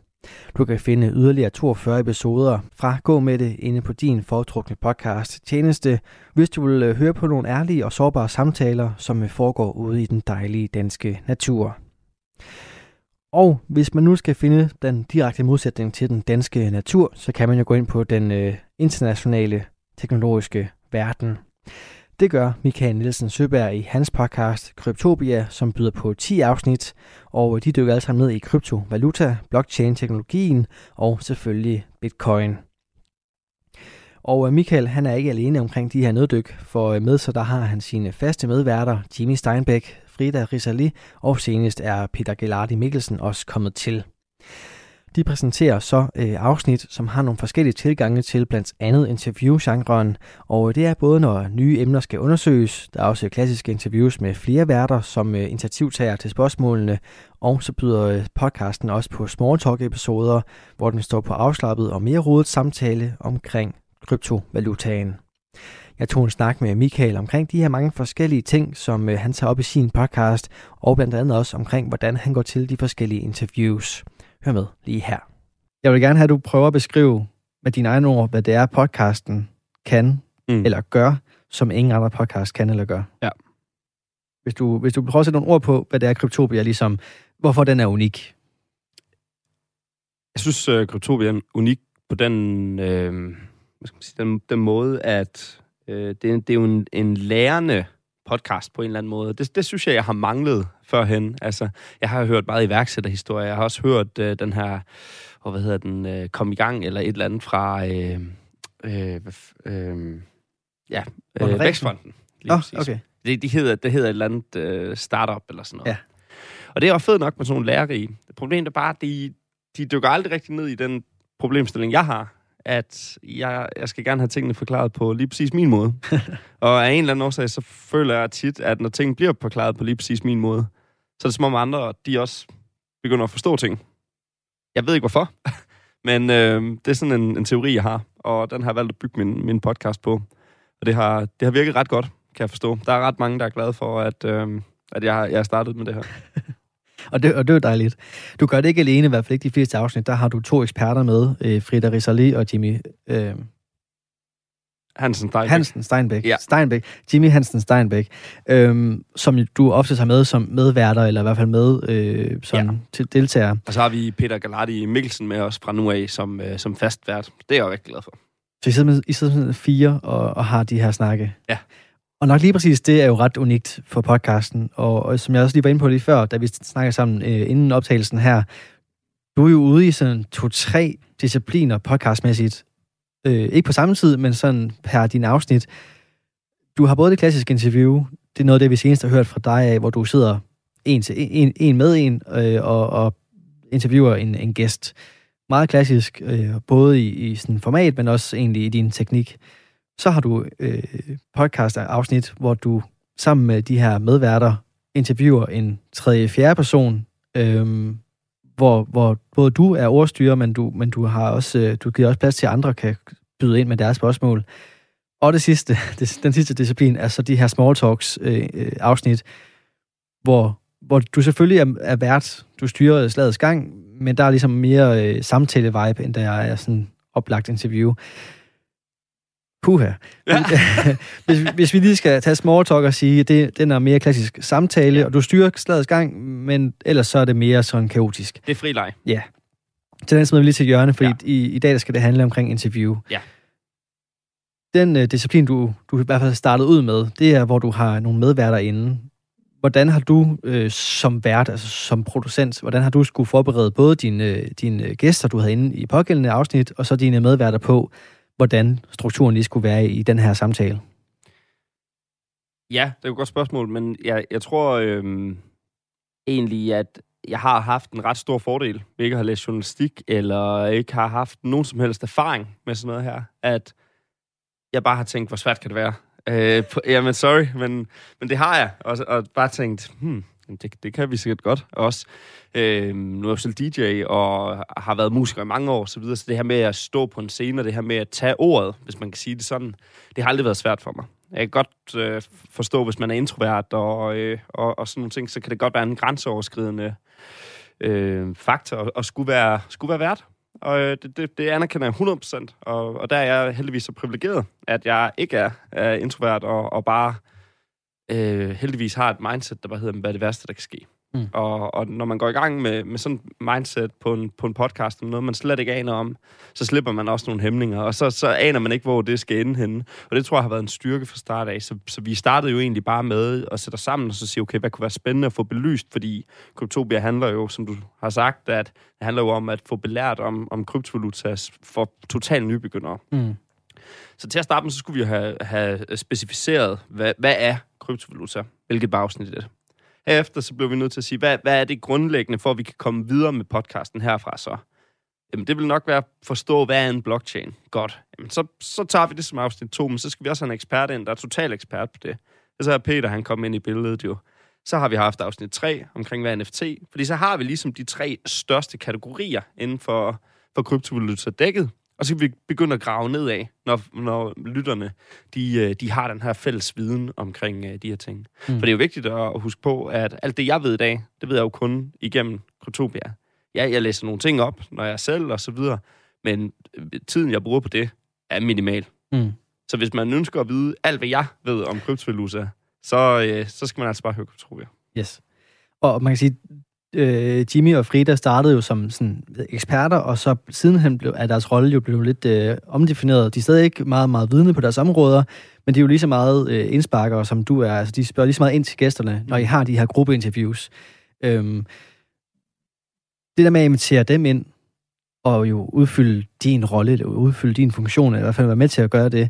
Du kan finde yderligere 42 episoder fra Gå med det inde på din foretrukne podcast tjeneste, hvis du vil øh, høre på nogle ærlige og sårbare samtaler, som øh, foregår ude i den dejlige danske natur. Og hvis man nu skal finde den direkte modsætning til den danske natur, så kan man jo gå ind på den øh, internationale teknologiske verden. Det gør Michael Nielsen Søberg i hans podcast Kryptopia, som byder på 10 afsnit, og de dykker alle sammen ned i kryptovaluta, blockchain-teknologien og selvfølgelig bitcoin. Og øh, Michael, han er ikke alene omkring de her neddyk, for øh, med så der har han sine faste medværter, Jimmy Steinbeck, Frida Risali og senest er Peter Gelardi Mikkelsen også kommet til. De præsenterer så øh, afsnit, som har nogle forskellige tilgange til blandt andet interviewgenren, og øh, det er både når nye emner skal undersøges, der er også klassiske interviews med flere værter som øh, initiativtager til spørgsmålene, og så byder øh, podcasten også på small talk episoder, hvor den står på afslappet og mere rodet samtale omkring kryptovalutaen. Jeg tog en snak med Michael omkring de her mange forskellige ting, som øh, han tager op i sin podcast, og blandt andet også omkring, hvordan han går til de forskellige interviews. Hør med lige her. Jeg vil gerne have, at du prøver at beskrive med dine egne ord, hvad det er, podcasten kan mm. eller gør, som ingen andre podcast kan eller gør. Ja. Hvis du, hvis du prøver at sætte nogle ord på, hvad det er, Kryptopia ligesom, hvorfor den er unik. Jeg synes, uh, Kryptopia er unik på den, øh, hvad skal man sige, den, den måde, at øh, det, det er jo en, en lærende podcast på en eller anden måde. Det, det synes jeg, jeg har manglet førhen. Altså, jeg har hørt meget iværksætterhistorie. Jeg har også hørt øh, den her, og hvad hedder den, øh, kom i gang, eller et eller andet fra, øh, øh, øh, ja, øh, Vækstfonden. oh, okay. Det, de hedder, det hedder et eller andet øh, startup, eller sådan noget. Ja. Og det er også fedt nok med sådan nogle lærerige. Problemet er bare, at de, de dykker aldrig rigtig ned i den problemstilling, jeg har at jeg, jeg skal gerne have tingene forklaret på lige præcis min måde. *laughs* og af en eller anden årsag, så føler jeg tit, at når ting bliver forklaret på lige præcis min måde, så er det som om andre, de også begynder at forstå ting. Jeg ved ikke hvorfor, *laughs* men øh, det er sådan en, en teori, jeg har, og den har jeg valgt at bygge min, min podcast på. Og det har, det har virket ret godt, kan jeg forstå. Der er ret mange, der er glade for, at, øh, at jeg, jeg har startet med det her. *laughs* Og det, og det er dejligt. Du gør det ikke alene, i hvert fald ikke de fleste afsnit. Der har du to eksperter med, øh, Frida Risali og Jimmy... Øh, Hansen Steinbeck. Hansen Steinbeck. Ja. Steinbeck. Jimmy Hansen Steinbeck. Øhm, som du ofte har med som medværter, eller i hvert fald med øh, som ja. til deltager. Og så har vi Peter Galardi Mikkelsen med os fra nu af som, øh, som fastvært. Det er jeg jo rigtig glad for. Så I sidder med, I sidder med fire og, og har de her snakke? Ja. Og nok lige præcis det er jo ret unikt for podcasten. Og, og som jeg også lige var inde på lige før, da vi snakkede sammen øh, inden optagelsen her, du er jo ude i sådan to-tre discipliner podcastmæssigt. Øh, ikke på samme tid, men sådan per din afsnit. Du har både det klassiske interview, det er noget af det, vi senest har hørt fra dig af, hvor du sidder en, til en, en med en, øh, og, og interviewer en, en gæst. Meget klassisk, øh, både i, i sådan format, men også egentlig i din teknik. Så har du øh, podcast-afsnit, hvor du sammen med de her medværter interviewer en tredje, fjerde person, øh, hvor, hvor både du er ordstyrer, men du, men du har også, øh, du giver også plads til, at andre kan byde ind med deres spørgsmål. Og det sidste, *laughs* det, den sidste disciplin er så de her small talks øh, øh, afsnit, hvor, hvor du selvfølgelig er, er vært, du styrer slagets gang, men der er ligesom mere øh, samtale-vibe, end der er sådan oplagt interview. Puha. Ja. *laughs* hvis, hvis vi lige skal tage small talk og sige, at det, den er mere klassisk samtale, og du styrer slagets gang, men ellers så er det mere sådan kaotisk. Det er fri leg. Ja. Så den smider vi lige til hjørne, for ja. i, i dag der skal det handle omkring interview. Ja. Den øh, disciplin, du, du i hvert fald startede ud med, det er, hvor du har nogle medværter inde. Hvordan har du øh, som vært, altså som producent, hvordan har du skulle forberede både dine, øh, dine gæster, du havde inde i pågældende afsnit, og så dine medværter på, hvordan strukturen lige skulle være i den her samtale? Ja, det er jo et godt spørgsmål, men jeg, jeg tror øh, egentlig, at jeg har haft en ret stor fordel ved ikke at have læst journalistik, eller ikke har haft nogen som helst erfaring med sådan noget her, at jeg bare har tænkt, hvor svært kan det være? Øh, på, jamen, sorry, men, men det har jeg, og, og bare tænkt, hmm, det, det kan vi sikkert godt også. Øh, nu er jeg selv DJ og har været musiker i mange år, så videre, så det her med at stå på en scene, og det her med at tage ordet, hvis man kan sige det sådan, det har aldrig været svært for mig. Jeg kan godt øh, forstå, hvis man er introvert og, øh, og, og sådan nogle ting, så kan det godt være en grænseoverskridende øh, faktor og, skulle være, skulle være vært. Og øh, det, det, det anerkender jeg 100%. Og, og der er jeg heldigvis så privilegeret, at jeg ikke er, er introvert og, og bare øh, heldigvis har et mindset, der bare hedder, hvad er det værste, der kan ske. Mm. Og, og når man går i gang med, med sådan et mindset på en, på en podcast, noget man slet ikke aner om, så slipper man også nogle hæmninger, og så, så aner man ikke, hvor det skal ende henne. Og det tror jeg har været en styrke fra start af. Så, så vi startede jo egentlig bare med at sætte os sammen og så sige, okay, hvad kunne være spændende at få belyst, fordi Kryptopia handler jo, som du har sagt, at det handler jo om at få belært om, om kryptovaluta for totalt nybegyndere. Mm. Så til at starte med, så skulle vi have, have specificeret, hvad, hvad er kryptovaluta? Hvilket bagafsnit er det? Herefter så blev vi nødt til at sige, hvad, hvad er det grundlæggende for, at vi kan komme videre med podcasten herfra så? Jamen, det vil nok være at forstå, hvad er en blockchain? Godt. Jamen, så, så tager vi det som afsnit 2, men så skal vi også have en ekspert ind, der er total ekspert på det. Så er Peter, han kom ind i billedet jo. Så har vi haft afsnit 3 omkring, hvad er NFT? Fordi så har vi ligesom de tre største kategorier inden for, for kryptovaluta dækket. Og så kan vi begynde at grave nedad, når, når lytterne de, øh, de har den her fælles viden omkring uh, de her ting. Mm. For det er jo vigtigt at huske på, at alt det, jeg ved i dag, det ved jeg jo kun igennem Kryptopia. Ja, jeg læser nogle ting op, når jeg er selv og så videre, men øh, tiden, jeg bruger på det, er minimal. Mm. Så hvis man ønsker at vide alt, hvad jeg ved om kryptovaluta, så, uh, så skal man altså bare høre Kryptopia. Yes. Og man kan sige, øh, Jimmy og Frida startede jo som sådan, eksperter, og så sidenhen blev, er deres rolle jo blevet lidt øh, omdefineret. De er stadig ikke meget, meget vidne på deres områder, men de er jo lige så meget øh, indsparkere, som du er. Altså, de spørger lige så meget ind til gæsterne, når I har de her gruppeinterviews. Øhm, det der med at invitere dem ind, og jo udfylde din rolle, eller udfylde din funktion, eller i hvert fald være med til at gøre det,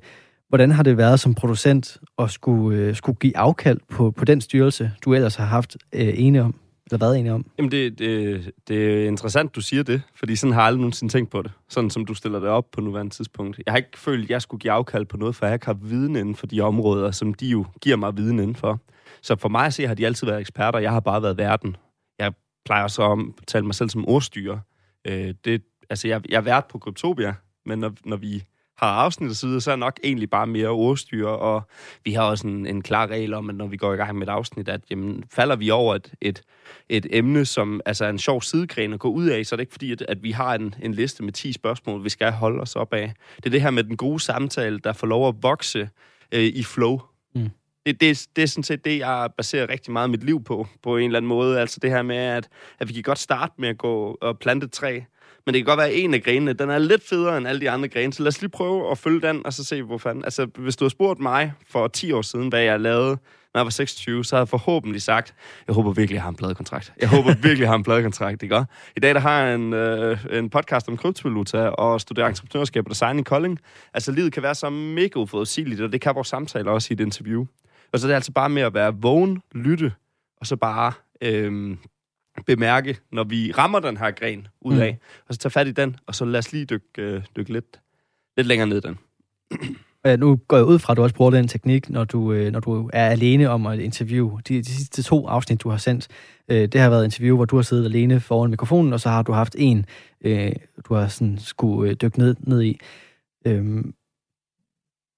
hvordan har det været som producent at skulle, øh, skulle give afkald på, på den styrelse, du ellers har haft øh, ene om? Eller hvad egentlig om? Jamen, det, det, det er interessant, du siger det, fordi sådan har jeg aldrig nogensinde tænkt på det. Sådan som du stiller det op på nuværende tidspunkt. Jeg har ikke følt, at jeg skulle give afkald på noget, for jeg ikke har viden inden for de områder, som de jo giver mig viden inden for. Så for mig at se, har de altid været eksperter, jeg har bare været verden. Jeg plejer så at tale mig selv som ordstyrer. Øh, det, altså, jeg, jeg er vært på Kryptopia, men når, når vi har afsnit og så er nok egentlig bare mere ordstyre, og vi har også en, en klar regel om, at når vi går i gang med et afsnit, at jamen, falder vi over et, et, et emne, som altså er en sjov sidegren at gå ud af, så er det ikke fordi, at, at vi har en, en liste med 10 spørgsmål, vi skal holde os op af. Det er det her med den gode samtale, der får lov at vokse øh, i flow. Mm. Det, det, det er sådan set det, jeg baserer rigtig meget mit liv på, på en eller anden måde. Altså det her med, at, at vi kan godt starte med at gå og plante et træ, men det kan godt være, at en af grenene, den er lidt federe end alle de andre grene, så lad os lige prøve at følge den, og så se, hvor fanden... Altså, hvis du har spurgt mig for 10 år siden, hvad jeg lavede, når jeg var 26, så havde jeg forhåbentlig sagt, jeg håber virkelig, jeg har en pladekontrakt. Jeg håber *laughs* virkelig, jeg har en pladekontrakt, ikke? I dag der har jeg en, øh, en podcast om kryptovaluta og studerer entreprenørskab og design i Kolding. Altså, livet kan være så mega uforudsigeligt, og det kan vores samtale også i et interview. Og så er det altså bare med at være vågen, lytte, og så bare... Øh, bemærke, når vi rammer den her gren ud af, mm. og så tage fat i den, og så lad os lige dykke, øh, dykke lidt, lidt længere ned i den. Ja, nu går jeg ud fra, at du også bruger den teknik, når du, øh, når du er alene om at interview. De, de sidste to afsnit, du har sendt, øh, det har været et interview, hvor du har siddet alene foran mikrofonen, og så har du haft en, øh, du har sådan skulle øh, dykke ned, ned i. Øh,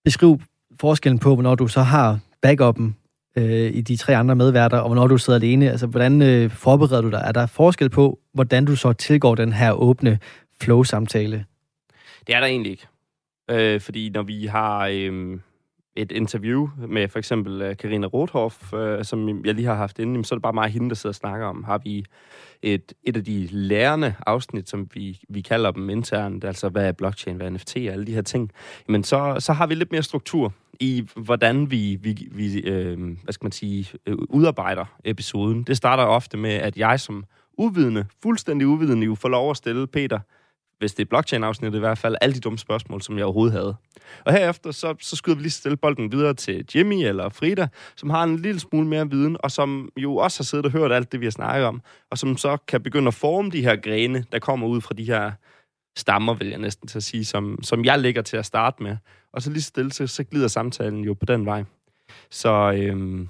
beskriv forskellen på, hvornår du så har backuppen øh, i de tre andre medværter, og hvornår du sidder alene. Altså, hvordan øh, forbereder du dig? Er der forskel på, hvordan du så tilgår den her åbne flow-samtale? Det er der egentlig ikke. Øh, fordi når vi har øh, et interview med for eksempel øh, Karina Rothoff, øh, som jeg lige har haft inde, så er det bare mig hende, der sidder og snakker om. Har vi et, et af de lærende afsnit, som vi, vi kalder dem internt, altså hvad er blockchain, hvad er NFT og alle de her ting, men så, så har vi lidt mere struktur i, hvordan vi, vi, vi øh, hvad skal man sige, øh, udarbejder episoden. Det starter ofte med, at jeg som uvidende, fuldstændig uvidende, jo får lov at stille Peter hvis det er blockchain-afsnittet i hvert fald, alle de dumme spørgsmål, som jeg overhovedet havde. Og herefter, så, så skyder vi lige stille bolden videre til Jimmy eller Frida, som har en lille smule mere viden, og som jo også har siddet og hørt alt det, vi har snakket om, og som så kan begynde at forme de her grene, der kommer ud fra de her stammer, vil jeg næsten til at sige, som, som jeg ligger til at starte med. Og så lige stille, så, så glider samtalen jo på den vej. Så øhm,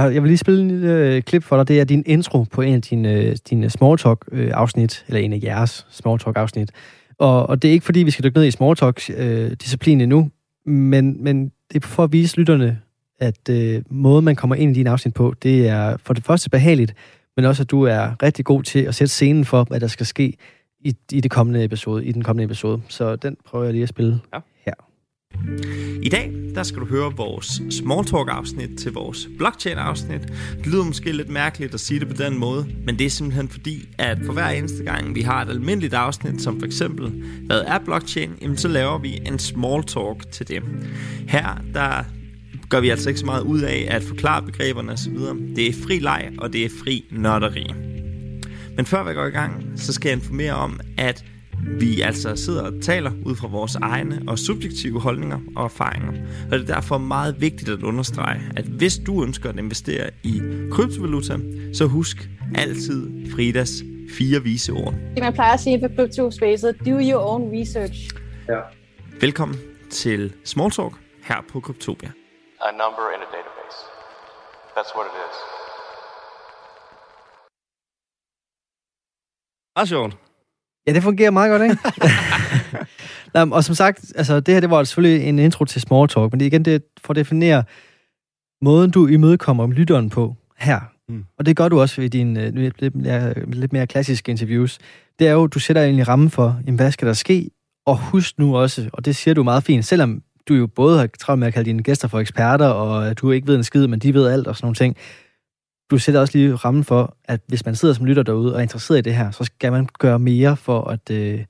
jeg, jeg vil lige spille en lille øh, klip for dig. Det er din intro på en af dine, øh, dine small talk-afsnit, øh, eller en af jeres small talk-afsnit. Og, og det er ikke fordi, vi skal dykke ned i small talk-disciplinen endnu, men, men det er for at vise lytterne, at øh, måden, man kommer ind i din afsnit på, det er for det første behageligt, men også, at du er rigtig god til at sætte scenen for, hvad der skal ske i, i, det kommende episode, i den kommende episode. Så den prøver jeg lige at spille ja. her. I dag, der skal du høre vores small talk afsnit til vores blockchain afsnit. Det lyder måske lidt mærkeligt at sige det på den måde, men det er simpelthen fordi, at for hver eneste gang vi har et almindeligt afsnit, som for eksempel, hvad er blockchain, jamen så laver vi en small talk til det. Her, der gør vi altså ikke så meget ud af at forklare begreberne osv. Det er fri leg, og det er fri nørderi. Men før vi går i gang, så skal jeg informere om, at vi altså sidder og taler ud fra vores egne og subjektive holdninger og erfaringer. Og det er derfor meget vigtigt at understrege, at hvis du ønsker at investere i kryptovaluta, så husk altid Fridas fire vise ord. Det man plejer at sige for kryptospacet, do your own research. Ja. Velkommen til Small Talk her på Kryptopia. A number in a database. That's what it is. Meget sjovt. Ja, det fungerer meget godt, ikke? *laughs* Nå, og som sagt, altså, det her det var selvfølgelig en intro til small talk, men det igen det for at definere måden, du imødekommer om lytteren på her. Mm. Og det gør du også ved dine uh, lidt, mere, lidt mere klassiske interviews. Det er jo, du sætter egentlig ramme for, jamen, hvad skal der ske? Og husk nu også, og det siger du meget fint, selvom du jo både har travlt med at kalde dine gæster for eksperter, og du ikke ved en skid, men de ved alt og sådan nogle ting du sætter også lige rammen for, at hvis man sidder som lytter derude og er interesseret i det her, så skal man gøre mere for at, øh,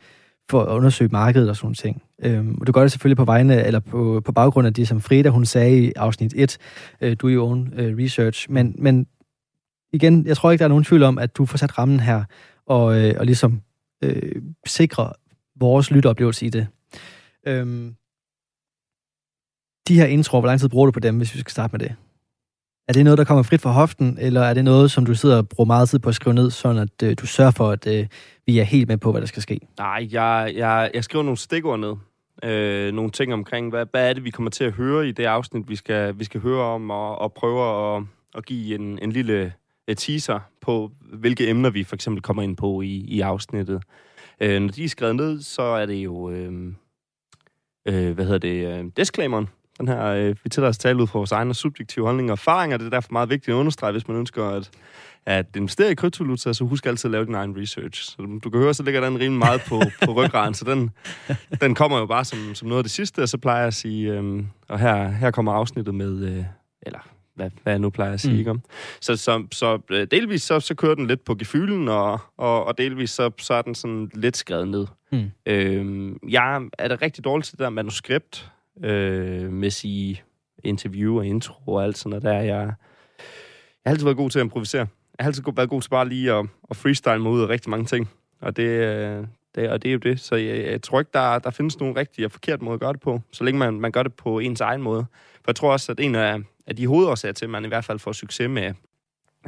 for at undersøge markedet og sådan ting. Øhm, og du gør det selvfølgelig på vegne, eller på, på baggrund af det, som Frida hun sagde i afsnit 1, øh, do your own øh, research. Men, men igen, jeg tror ikke, der er nogen tvivl om, at du får sat rammen her, og, øh, og ligesom øh, sikre vores lytteoplevelse i det. Øhm, de her introer, hvor lang tid bruger du på dem, hvis vi skal starte med det? Er det noget, der kommer frit fra hoften, eller er det noget, som du sidder og bruger meget tid på at skrive ned, sådan at øh, du sørger for, at øh, vi er helt med på, hvad der skal ske? Nej, jeg, jeg, jeg skriver nogle stikord ned. Øh, nogle ting omkring, hvad, hvad er det, vi kommer til at høre i det afsnit, vi skal, vi skal høre om, og, og prøver at, at give en, en lille øh, teaser på, hvilke emner vi for eksempel kommer ind på i, i afsnittet. Øh, når de er skrevet ned, så er det jo, øh, øh, hvad hedder det, øh, disclaimeren, den her, øh, vi tillader os tale ud fra vores egne subjektive holdninger og erfaringer. Det er derfor meget vigtigt at understrege, hvis man ønsker at, at investere i kryptovaluta, så husk altid at lave din egen research. Så du kan høre, så ligger den rimelig meget på, på ryggraden, så den, den kommer jo bare som, som noget af det sidste, og så plejer jeg at sige, øh, og her, her kommer afsnittet med, øh, eller hvad, hvad jeg nu plejer at sige, mm. ikke om. Så, så, så øh, delvis så, så kører den lidt på gefylen, og, og, og delvis så, så er den sådan lidt skrevet ned. Mm. Øh, jeg er da rigtig dårlig til det der manuskript, øh, med sige interview og intro og alt sådan noget der. Jeg, jeg har altid været god til at improvisere. Jeg har altid været god til bare lige at, at freestyle mig ud af rigtig mange ting. Og det, øh, det, og det er jo det. Så jeg, jeg tror ikke, der, der findes nogen rigtig og forkert måde at gøre det på, så længe man, man gør det på ens egen måde. For jeg tror også, at en af, af de hovedårsager til, at man i hvert fald får succes med,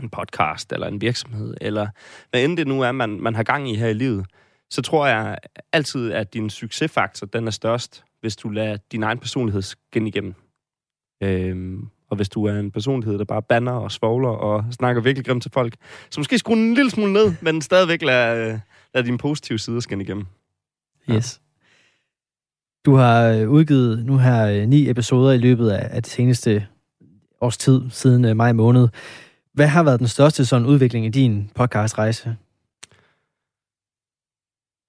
en podcast eller en virksomhed, eller hvad end det nu er, man, man har gang i her i livet, så tror jeg altid, at din succesfaktor, den er størst, hvis du lader din egen personlighed skinne igennem. Øhm, og hvis du er en personlighed, der bare banner og svogler og snakker virkelig grimt til folk, så måske skrue en lille smule ned, men stadigvæk lade, lad øh, din positive side skinne igennem. Ja. Yes. Du har øh, udgivet nu her øh, ni episoder i løbet af, af det seneste års tid, siden øh, maj måned. Hvad har været den største sådan udvikling i din podcastrejse?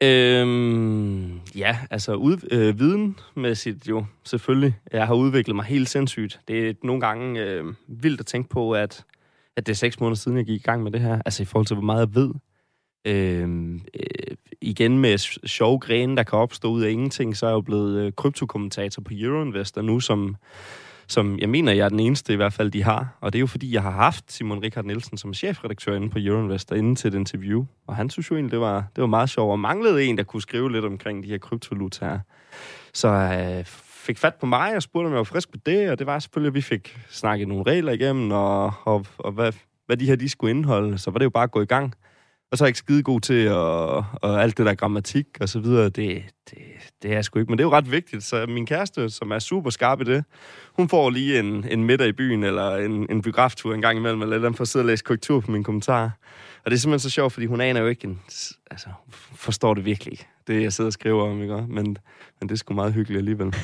Øhm, ja, altså ud, øh, videnmæssigt jo, selvfølgelig. Jeg har udviklet mig helt sindssygt. Det er nogle gange øh, vildt at tænke på, at, at det er seks måneder siden, jeg gik i gang med det her. Altså i forhold til, hvor meget jeg ved. Øhm, øh, igen med sjove grene, der kan opstå ud af ingenting, så er jeg jo blevet øh, kryptokommentator på Euroinvestor nu, som som jeg mener, jeg er den eneste i hvert fald, de har. Og det er jo fordi, jeg har haft Simon Richard Nielsen som chefredaktør inde på Euroinvestor inden til et interview. Og han synes jo egentlig, det var, det var meget sjovt, og manglede en, der kunne skrive lidt omkring de her kryptovalutaer. Så øh, fik fat på mig og spurgte, om jeg var frisk på det, og det var selvfølgelig, at vi fik snakket nogle regler igennem, og, og, og hvad, hvad de her de skulle indeholde. Så var det jo bare at gå i gang. Og så er jeg ikke skide god til, og, og alt det der grammatik og så videre, det, det, det er jeg sgu ikke. Men det er jo ret vigtigt, så min kæreste, som er super skarp i det, hun får lige en, en middag i byen, eller en, en biograftur en gang imellem, eller dem for at sidde og læse korrektur på mine kommentarer. Og det er simpelthen så sjovt, fordi hun aner jo ikke, en, altså, forstår det virkelig ikke, det jeg sidder og skriver om, ikke? Men, men det er sgu meget hyggeligt alligevel.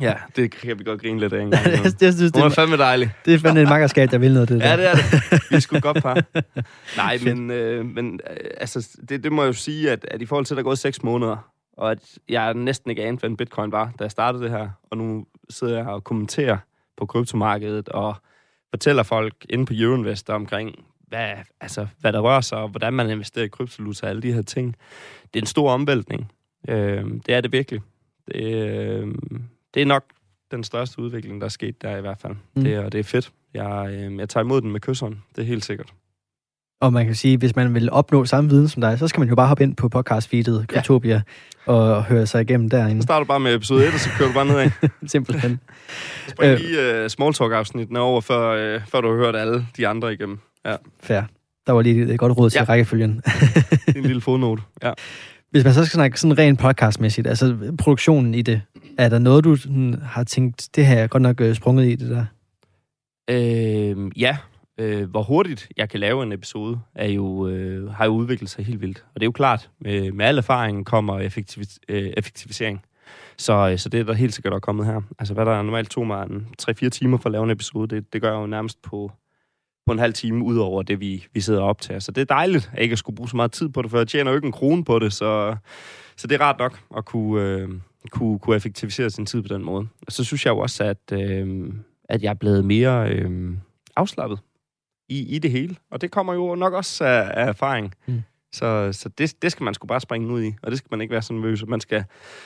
Ja, det kan vi godt grine lidt af en *laughs* gang. jeg, jeg synes, det er fandme dejligt. Det er fandme en makkerskab, der vil noget, det *laughs* der. Ja, det er det. Vi skulle godt par. *laughs* Nej, men, øh, men øh, altså, det, det må jeg jo sige, at, at i forhold til, at der er gået seks måneder, og at jeg næsten ikke anede, hvad en bitcoin var, da jeg startede det her, og nu sidder jeg og kommenterer på kryptomarkedet, og fortæller folk inde på Euroinvestor omkring, hvad, altså, hvad der rører sig, og hvordan man investerer i kryptovaluta og alle de her ting. Det er en stor omvæltning. Øh, det er det virkelig. Det, øh, det er nok den største udvikling, der er sket der i hvert fald. Mm. Det, og det er fedt. Jeg, øh, jeg tager imod den med kysseren. Det er helt sikkert. Og man kan sige, hvis man vil opnå samme viden som dig, så skal man jo bare hoppe ind på podcast-feedet, Kryptopia, ja. og høre sig igennem derinde. Så starter du bare med episode 1, og så kører du bare nedad. *laughs* Simpelthen. Spring lige uh, small talk-afsnitten over, før, uh, før du har hørt alle de andre igennem. Ja. Fair. Der var lige et godt råd til ja. rækkefølgen. en lille fodnote, ja. *laughs* Hvis man så skal snakke sådan rent podcastmæssigt, altså produktionen i det, er der noget, du har tænkt, det her er godt nok øh, sprunget i, det der? Øh, ja. Øh, hvor hurtigt jeg kan lave en episode, er jo, øh, har jo udviklet sig helt vildt. Og det er jo klart, med, med al erfaring kommer effektivis, øh, effektivisering. Så, øh, så det er der helt sikkert er kommet her. Altså, hvad der normalt tog mig 3-4 timer for at lave en episode, det, det gør jeg jo nærmest på, på en halv time, ud over det, vi, vi sidder op til. Så det er dejligt, at ikke skulle bruge så meget tid på det, for jeg tjener jo ikke en krone på det, så, så det er rart nok at kunne, øh, kunne, kunne effektivisere sin tid på den måde. Og så synes jeg jo også, at, øh, at jeg er blevet mere øh, afslappet i, i det hele. Og det kommer jo nok også af, af erfaring. Mm. Så, så det, det skal man sgu bare springe ud i, og det skal man ikke være så nervøs. Man skal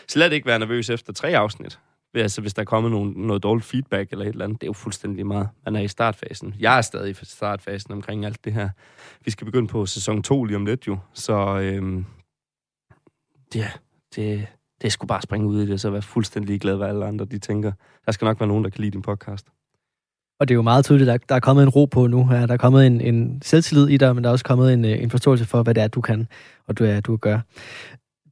slet ikke være nervøs efter tre afsnit. Altså, hvis der er kommet nogen, noget dårligt feedback eller et eller andet, det er jo fuldstændig meget. Man er i startfasen. Jeg er stadig i startfasen omkring alt det her. Vi skal begynde på sæson 2 lige om lidt jo. Så øhm, ja, det, det er sgu bare at springe ud i det, så være fuldstændig glad, hvad alle andre de tænker. Der skal nok være nogen, der kan lide din podcast. Og det er jo meget tydeligt, at der er kommet en ro på nu Ja, Der er kommet en, en selvtillid i dig, men der er også kommet en, øh, en forståelse for, hvad det er, du kan, og du er, du gør.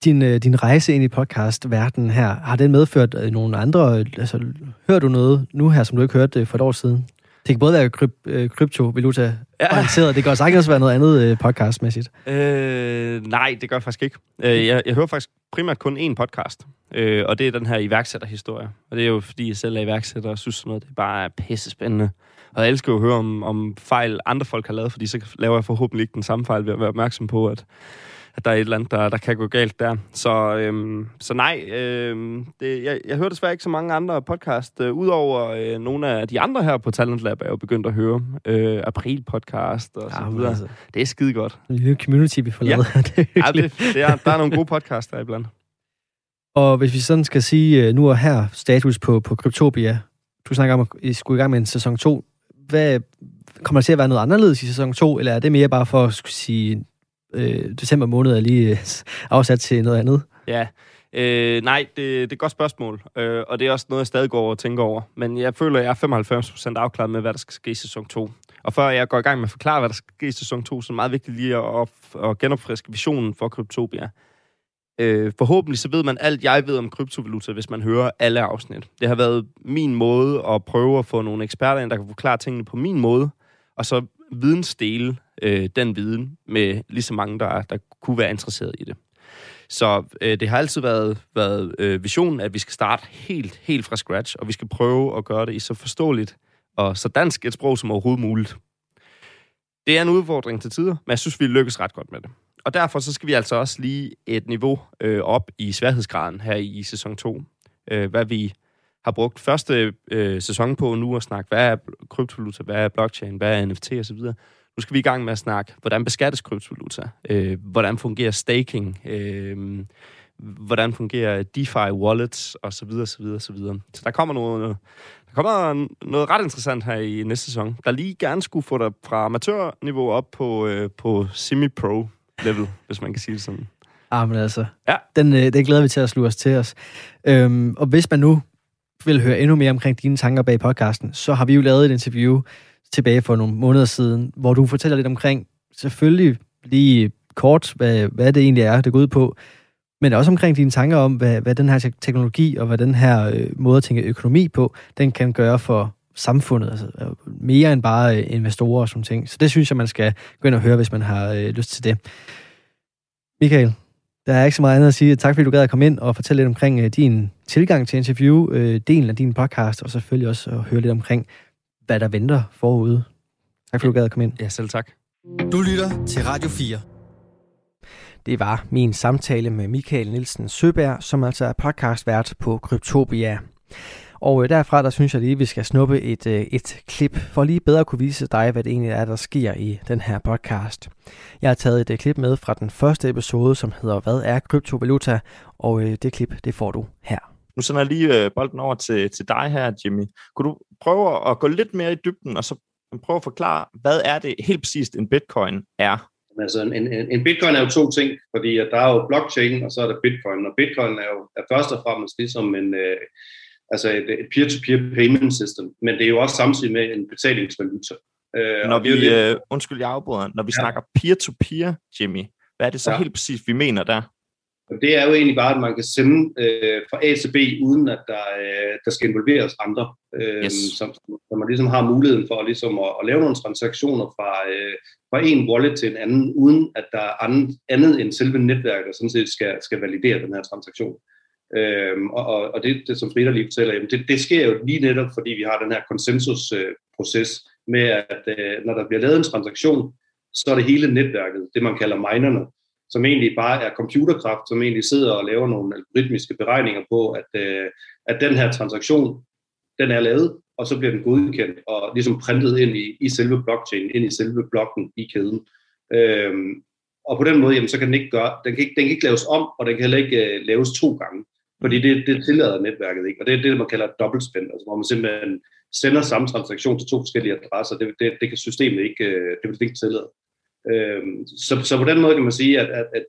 Din, øh, din rejse ind i podcast-verdenen her, har den medført øh, nogle andre... Altså, hører du noget nu her, som du ikke hørte for et år siden? Det kan både være kryp, kryptovaluta ja. orienteret, det kan også sagtens være noget andet podcastmæssigt. Øh, nej, det gør jeg faktisk ikke. Jeg, jeg hører faktisk primært kun én podcast, øh, og det er den her iværksætterhistorie. Og det er jo, fordi jeg selv er iværksætter og synes sådan noget, det er bare pisse spændende. Og jeg elsker jo at høre om, om fejl, andre folk har lavet, fordi så laver jeg forhåbentlig ikke den samme fejl ved at være opmærksom på, at, at der er et eller andet, der, der kan gå galt der. Så, øhm, så nej, øhm, det, jeg, jeg hører desværre ikke så mange andre podcast. Øh, Udover øh, nogle af de andre her på Talent Lab, er jeg jo begyndt at høre. Øh, April podcast og ja, så videre. Altså. Det er skide godt. En lille community, vi får lavet. Ja. *laughs* det er ja, det, det er, der er nogle gode podcaster iblandt. Og hvis vi sådan skal sige øh, nu og her status på, på Kryptopia, du snakker om, at I skulle i gang med en sæson 2. Hvad, kommer der til at være noget anderledes i sæson 2, eller er det mere bare for at sige, øh, december måned er lige øh, afsat til noget andet? Ja, øh, nej, det, det er et godt spørgsmål, øh, og det er også noget, jeg stadig går og tænker over. Men jeg føler, at jeg er 95% afklaret med, hvad der skal ske i sæson 2. Og før jeg går i gang med at forklare, hvad der sker i sæson 2, så er det meget vigtigt lige at, at genopfriske visionen for Kryptopia. Øh, forhåbentlig så ved man alt, jeg ved om kryptovaluta, hvis man hører alle afsnit. Det har været min måde at prøve at få nogle eksperter ind, der kan forklare tingene på min måde, og så vidensdele øh, den viden med lige så mange, der, der kunne være interesseret i det. Så øh, det har altid været, været øh, visionen, at vi skal starte helt, helt fra scratch, og vi skal prøve at gøre det i så forståeligt og så dansk et sprog som overhovedet muligt. Det er en udfordring til tider, men jeg synes, vi lykkes ret godt med det. Og derfor så skal vi altså også lige et niveau øh, op i sværhedsgraden her i, i sæson 2. Øh, hvad vi har brugt første øh, sæson på nu at snakke, hvad er kryptovaluta, hvad er blockchain, hvad er NFT osv. Nu skal vi i gang med at snakke, hvordan beskattes kryptovaluta? Øh, hvordan fungerer staking? Øh, hvordan fungerer DeFi wallets? Og så videre, så videre, så videre. Så der kommer noget, der kommer noget ret interessant her i næste sæson, der lige gerne skulle få dig fra amatørniveau op på, øh, på semi-pro level, *laughs* hvis man kan sige det sådan. Ah, men altså, ja. den, øh, den glæder vi til at slutte os til os. Øhm, og hvis man nu vil høre endnu mere omkring dine tanker bag podcasten, så har vi jo lavet et interview tilbage for nogle måneder siden, hvor du fortæller lidt omkring, selvfølgelig lige kort, hvad, hvad det egentlig er, det går ud på, men også omkring dine tanker om, hvad, hvad den her teknologi og hvad den her øh, måde at tænke økonomi på, den kan gøre for samfundet, altså øh, mere end bare øh, investorer og sådan ting. Så det synes jeg, man skal gå ind og høre, hvis man har øh, lyst til det. Michael, der er ikke så meget andet at sige. Tak fordi du gad at komme ind og fortælle lidt omkring øh, din tilgang til interview, øh, delen af din podcast, og selvfølgelig også at høre lidt omkring, hvad der venter forude. Tak fordi du gad at komme ind. Ja, selv tak. Du lytter til Radio 4. Det var min samtale med Michael Nielsen Søberg, som altså er podcastvært på Kryptopia. Og øh, derfra, der synes jeg lige, vi skal snuppe et, øh, et klip, for lige bedre at kunne vise dig, hvad det egentlig er, der sker i den her podcast. Jeg har taget et øh, klip med fra den første episode, som hedder Hvad er kryptovaluta? Og det klip, det får du her. Nu sender jeg lige bolden over til, til dig her, Jimmy. Kunne du prøve at gå lidt mere i dybden, og så prøve at forklare, hvad er det helt præcist en bitcoin er? Altså en, en, en bitcoin er jo to ting, fordi der er jo blockchain, og så er der bitcoin. Og bitcoin er jo er først og fremmest ligesom en, øh, altså et, et peer-to-peer payment system, men det er jo også samtidig med en betalingsvaluta. Øh, når vi, lidt... øh, undskyld, jeg afbryder, når vi ja. snakker peer-to-peer, Jimmy, hvad er det så ja. helt præcis, vi mener der? Det er jo egentlig bare, at man kan sende øh, fra A til B, uden at der, øh, der skal involveres andre. Øh, yes. så, så man ligesom har muligheden for ligesom at, at lave nogle transaktioner fra, øh, fra en wallet til en anden, uden at der er andet, andet end selve netværket, der sådan set skal, skal validere den her transaktion. Øhm, og, og det, det, som Frida lige fortæller, jamen det, det sker jo lige netop, fordi vi har den her konsensusproces øh, med, at øh, når der bliver lavet en transaktion, så er det hele netværket, det man kalder minerne, som egentlig bare er computerkraft, som egentlig sidder og laver nogle algoritmiske beregninger på, at, øh, at den her transaktion, den er lavet, og så bliver den godkendt og ligesom printet ind i, i selve blockchain, ind i selve blokken i kæden. Øhm, og på den måde, jamen, så kan den ikke gøre, den kan ikke, den kan ikke laves om, og den kan heller ikke øh, laves to gange. Fordi det, det tillader netværket ikke. Og det er det, man kalder et dobbeltspænd, altså hvor man simpelthen sender samme transaktion til to forskellige adresser. Det, det, det kan systemet ikke, øh, det vil det ikke tillade. Øh, så, så på den måde kan man sige, at, at, at,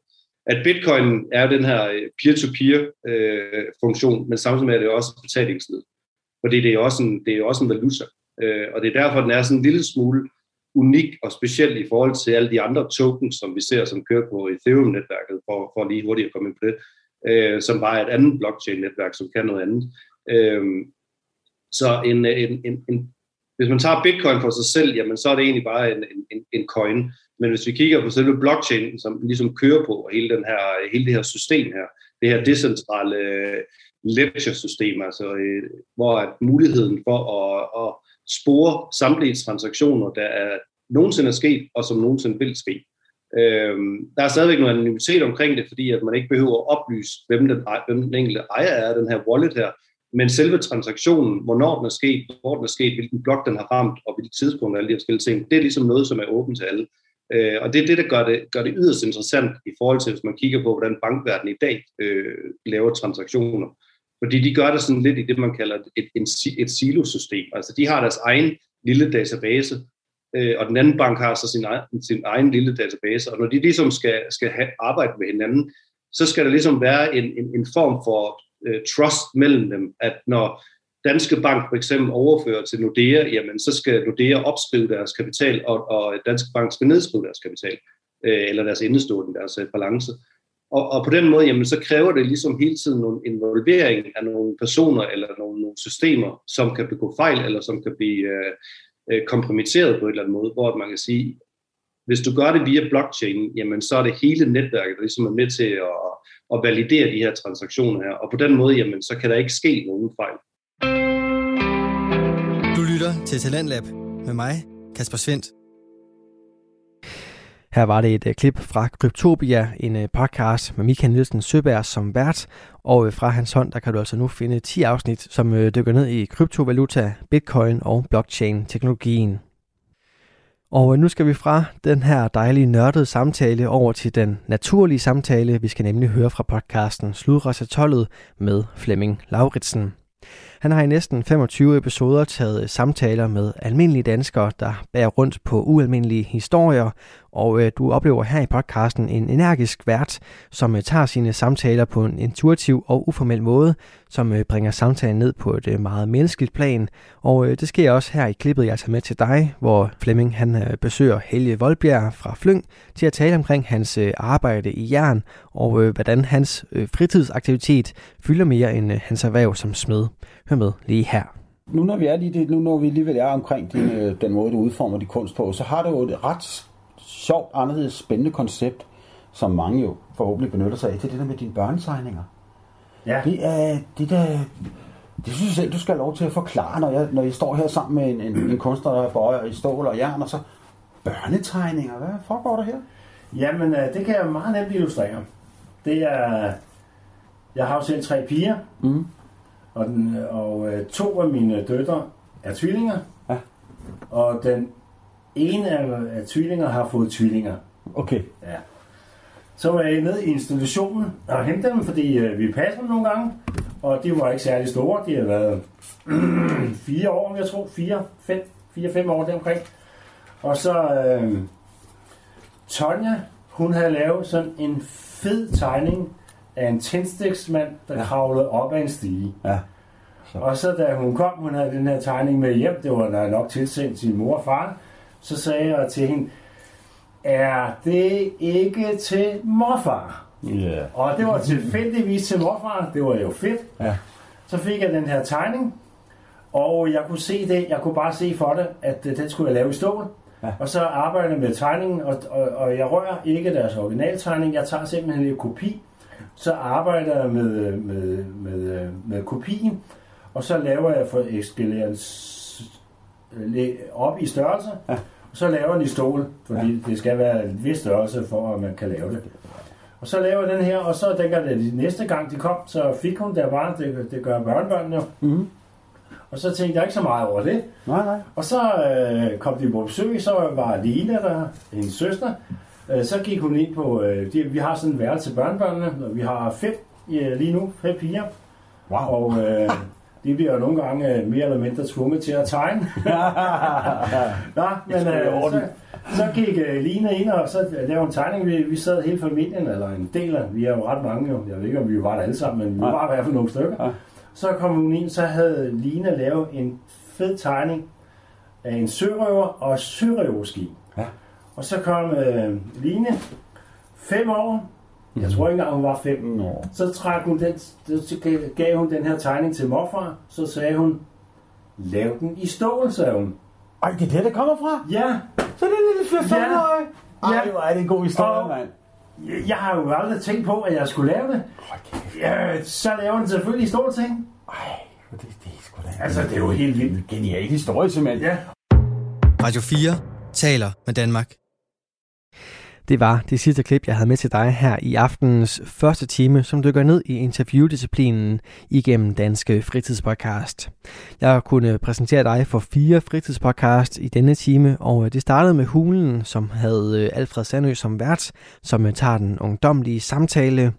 at bitcoin er den her øh, peer-to-peer øh, funktion, men samtidig med, at det er også betalingsled. Fordi det er også en, det er også en valuta. Øh, og det er derfor, den er sådan en lille smule unik og speciel i forhold til alle de andre tokens, som vi ser, som kører på Ethereum-netværket, for, for lige hurtigt at komme ind på det øh, som bare er et andet blockchain-netværk, som kan noget andet. Øh, så en, en, en, en, hvis man tager bitcoin for sig selv, jamen så er det egentlig bare en, en, en coin. Men hvis vi kigger på selve blockchain, som ligesom kører på hele, den her, hele det her system her, det her decentrale øh, ledger-system, altså, øh, hvor at muligheden for at, at spore samtlige transaktioner, der er nogensinde er sket, og som nogensinde vil ske, Øhm, der er stadigvæk noget anonymitet omkring det, fordi at man ikke behøver at oplyse, hvem den, hvem den enkelte ejer er af den her wallet her. Men selve transaktionen, hvornår den er sket, hvor den er sket, hvilken blok den har ramt, og hvilket tidspunkt alle de forskellige ting, det er ligesom noget, som er åbent til alle. Øh, og det er det, der gør det, gør det yderst interessant i forhold til, hvis man kigger på, hvordan bankverdenen i dag øh, laver transaktioner. Fordi de gør det sådan lidt i det, man kalder et, et, et silosystem. Altså de har deres egen lille database, øh, og den anden bank har så sin egen, sin egen lille database, og når de ligesom skal, skal have, arbejde med hinanden, så skal der ligesom være en, en, en form for øh, trust mellem dem, at når Danske Bank for eksempel overfører til Nordea, jamen så skal Nordea opskrive deres kapital, og, og Danske Bank skal nedskrive deres kapital, øh, eller deres indestående, deres øh, balance. Og, og på den måde, jamen, så kræver det ligesom hele tiden nogle involvering af nogle personer eller nogle, nogle systemer, som kan begå fejl, eller som kan blive øh, øh, kompromitteret på en eller anden måde, hvor man kan sige, hvis du gør det via blockchain, jamen så er det hele netværket, der ligesom er med til at, at validere de her transaktioner her. Og på den måde, jamen, så kan der ikke ske nogen fejl. Du lytter til Talentlab med mig, Kasper Svendt. Her var det et uh, klip fra Kryptopia, en uh, podcast med Michael Nielsen Søberg som vært, og uh, fra hans hånd, der kan du altså nu finde 10 afsnit, som dykker ned i kryptovaluta, bitcoin og blockchain-teknologien. Og øh, nu skal vi fra den her dejlige nørdede samtale over til den naturlige samtale. Vi skal nemlig høre fra podcasten Sludrejsetollet med Flemming Lauritsen. Han har i næsten 25 episoder taget øh, samtaler med almindelige danskere, der bærer rundt på ualmindelige historier, og øh, du oplever her i podcasten en energisk vært, som øh, tager sine samtaler på en intuitiv og uformel måde, som øh, bringer samtalen ned på et øh, meget menneskeligt plan. Og øh, det sker også her i klippet, jeg tager med til dig, hvor Flemming han øh, besøger Helge Voldbjerg fra Flyng til at tale omkring hans øh, arbejde i jern, og øh, hvordan hans øh, fritidsaktivitet fylder mere end øh, hans erhverv som smed. Hør med lige her. Nu når vi er lige det, nu når vi alligevel er omkring din, øh, den måde, du udformer din kunst på, så har du jo et ret sjovt, anderledes, spændende koncept, som mange jo forhåbentlig benytter sig af, til det der med dine børnetegninger. Ja. Det er, det der, det synes jeg selv, du skal have lov til at forklare, når jeg, når jeg står her sammen med en, en, en kunstner, der bøjer i stål og jern, og så børnetegninger. Hvad foregår der her? Jamen, øh, det kan jeg meget nemt illustrere. Det er, jeg har jo selv tre piger, mm. og, den, og øh, to af mine døtre er tvillinger, ja. og den en af, af tvillinger har fået tvillinger. Okay. Ja. Så var jeg ned i institutionen og hentede dem, fordi øh, vi passer dem nogle gange. Og de var ikke særlig store. De har været *clears throat* fire år, jeg tror. Fire, fem, fire, fem år deromkring. Og så øh, Tonja, hun havde lavet sådan en fed tegning af en tændstiksmand, der ja. kravlede op ad en stige. Ja. Så. Og så da hun kom, hun havde den her tegning med hjem, det var nok tilsendt sin mor og far, så sagde jeg til hende, er det ikke til morfar? Yeah. Og det var tilfældigvis til morfar. Det var jo fedt. Ja. Så fik jeg den her tegning, og jeg kunne se det, jeg kunne bare se for det, at den skulle jeg lave i stål. Ja. Og så arbejder jeg med tegningen, og, og, og jeg rører ikke deres originaltegning, jeg tager simpelthen en kopi. Så arbejder jeg med, med, med, med kopien, og så laver jeg for eskaleren op i størrelse. Ja så laver de stål, fordi ja. det skal være en vis størrelse for, at man kan lave det. Og så laver den her, og så dengang det næste gang de kom, så fik hun der bare, det, det gør børnebørnene. Mm-hmm. Og så tænkte jeg ikke så meget over det. Nej, nej. Og så øh, kom de på besøg, så var Lina der, hendes søster. Øh, så gik hun ind på, øh, de, vi har sådan en værelse til børnebørnene, og vi har fem øh, lige nu, fem piger. Wow. Og øh, *laughs* de bliver jo nogle gange øh, mere eller mindre tvunget til at tegne. *laughs* Nå, men øh, så, så gik uh, Line ind, og så lavede en tegning. Vi, vi sad hele familien, eller en del af, vi er jo ret mange, jo. jeg ved ikke, om vi var der alle sammen, men vi var i hvert fald nogle stykker. Ja. Så kom hun ind, så havde Line lavet en fed tegning af en sørøver og sørøverski. Ja. Og så kom uh, Line, fem år, jeg tror ikke engang, hun var fem. år. Så, trak hun den, så gav hun den her tegning til morfar. Så sagde hun, lav den i stål, sagde hun. Ej, det er det, der kommer fra? Ja. Så det er lille fire ja. Ej, hvor er det en god historie, mand. Jeg, jeg har jo aldrig tænkt på, at jeg skulle lave det. Okay. Ja, så laver den selvfølgelig i stål ting. Ej, det, det er sgu da... Altså, det er jo helt vildt. Genial historie, simpelthen. Ja. Radio 4 taler med Danmark. Det var det sidste klip, jeg havde med til dig her i aftenens første time, som dykker ned i interviewdisciplinen igennem Danske Fritidspodcast. Jeg kunne præsentere dig for fire fritidspodcast i denne time, og det startede med Hulen, som havde øh, Alfred Sandø som vært, som tager den ungdomlige samtale.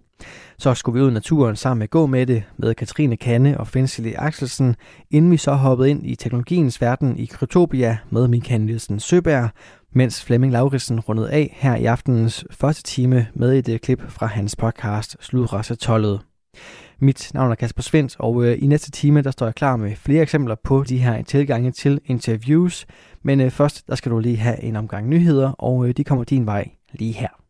Så skulle vi ud i naturen sammen med Gå med det med Katrine Kanne og Fensili Axelsen, inden vi så hoppede ind i teknologiens verden i Kryptopia med Michael Nielsen Søberg, mens Flemming Lauritsen rundede af her i aftenens første time med et øh, klip fra hans podcast Sludrassetollet. Mit navn er Kasper Svens, og øh, i næste time der står jeg klar med flere eksempler på de her tilgange til interviews. Men øh, først der skal du lige have en omgang nyheder, og de kommer din vej lige her.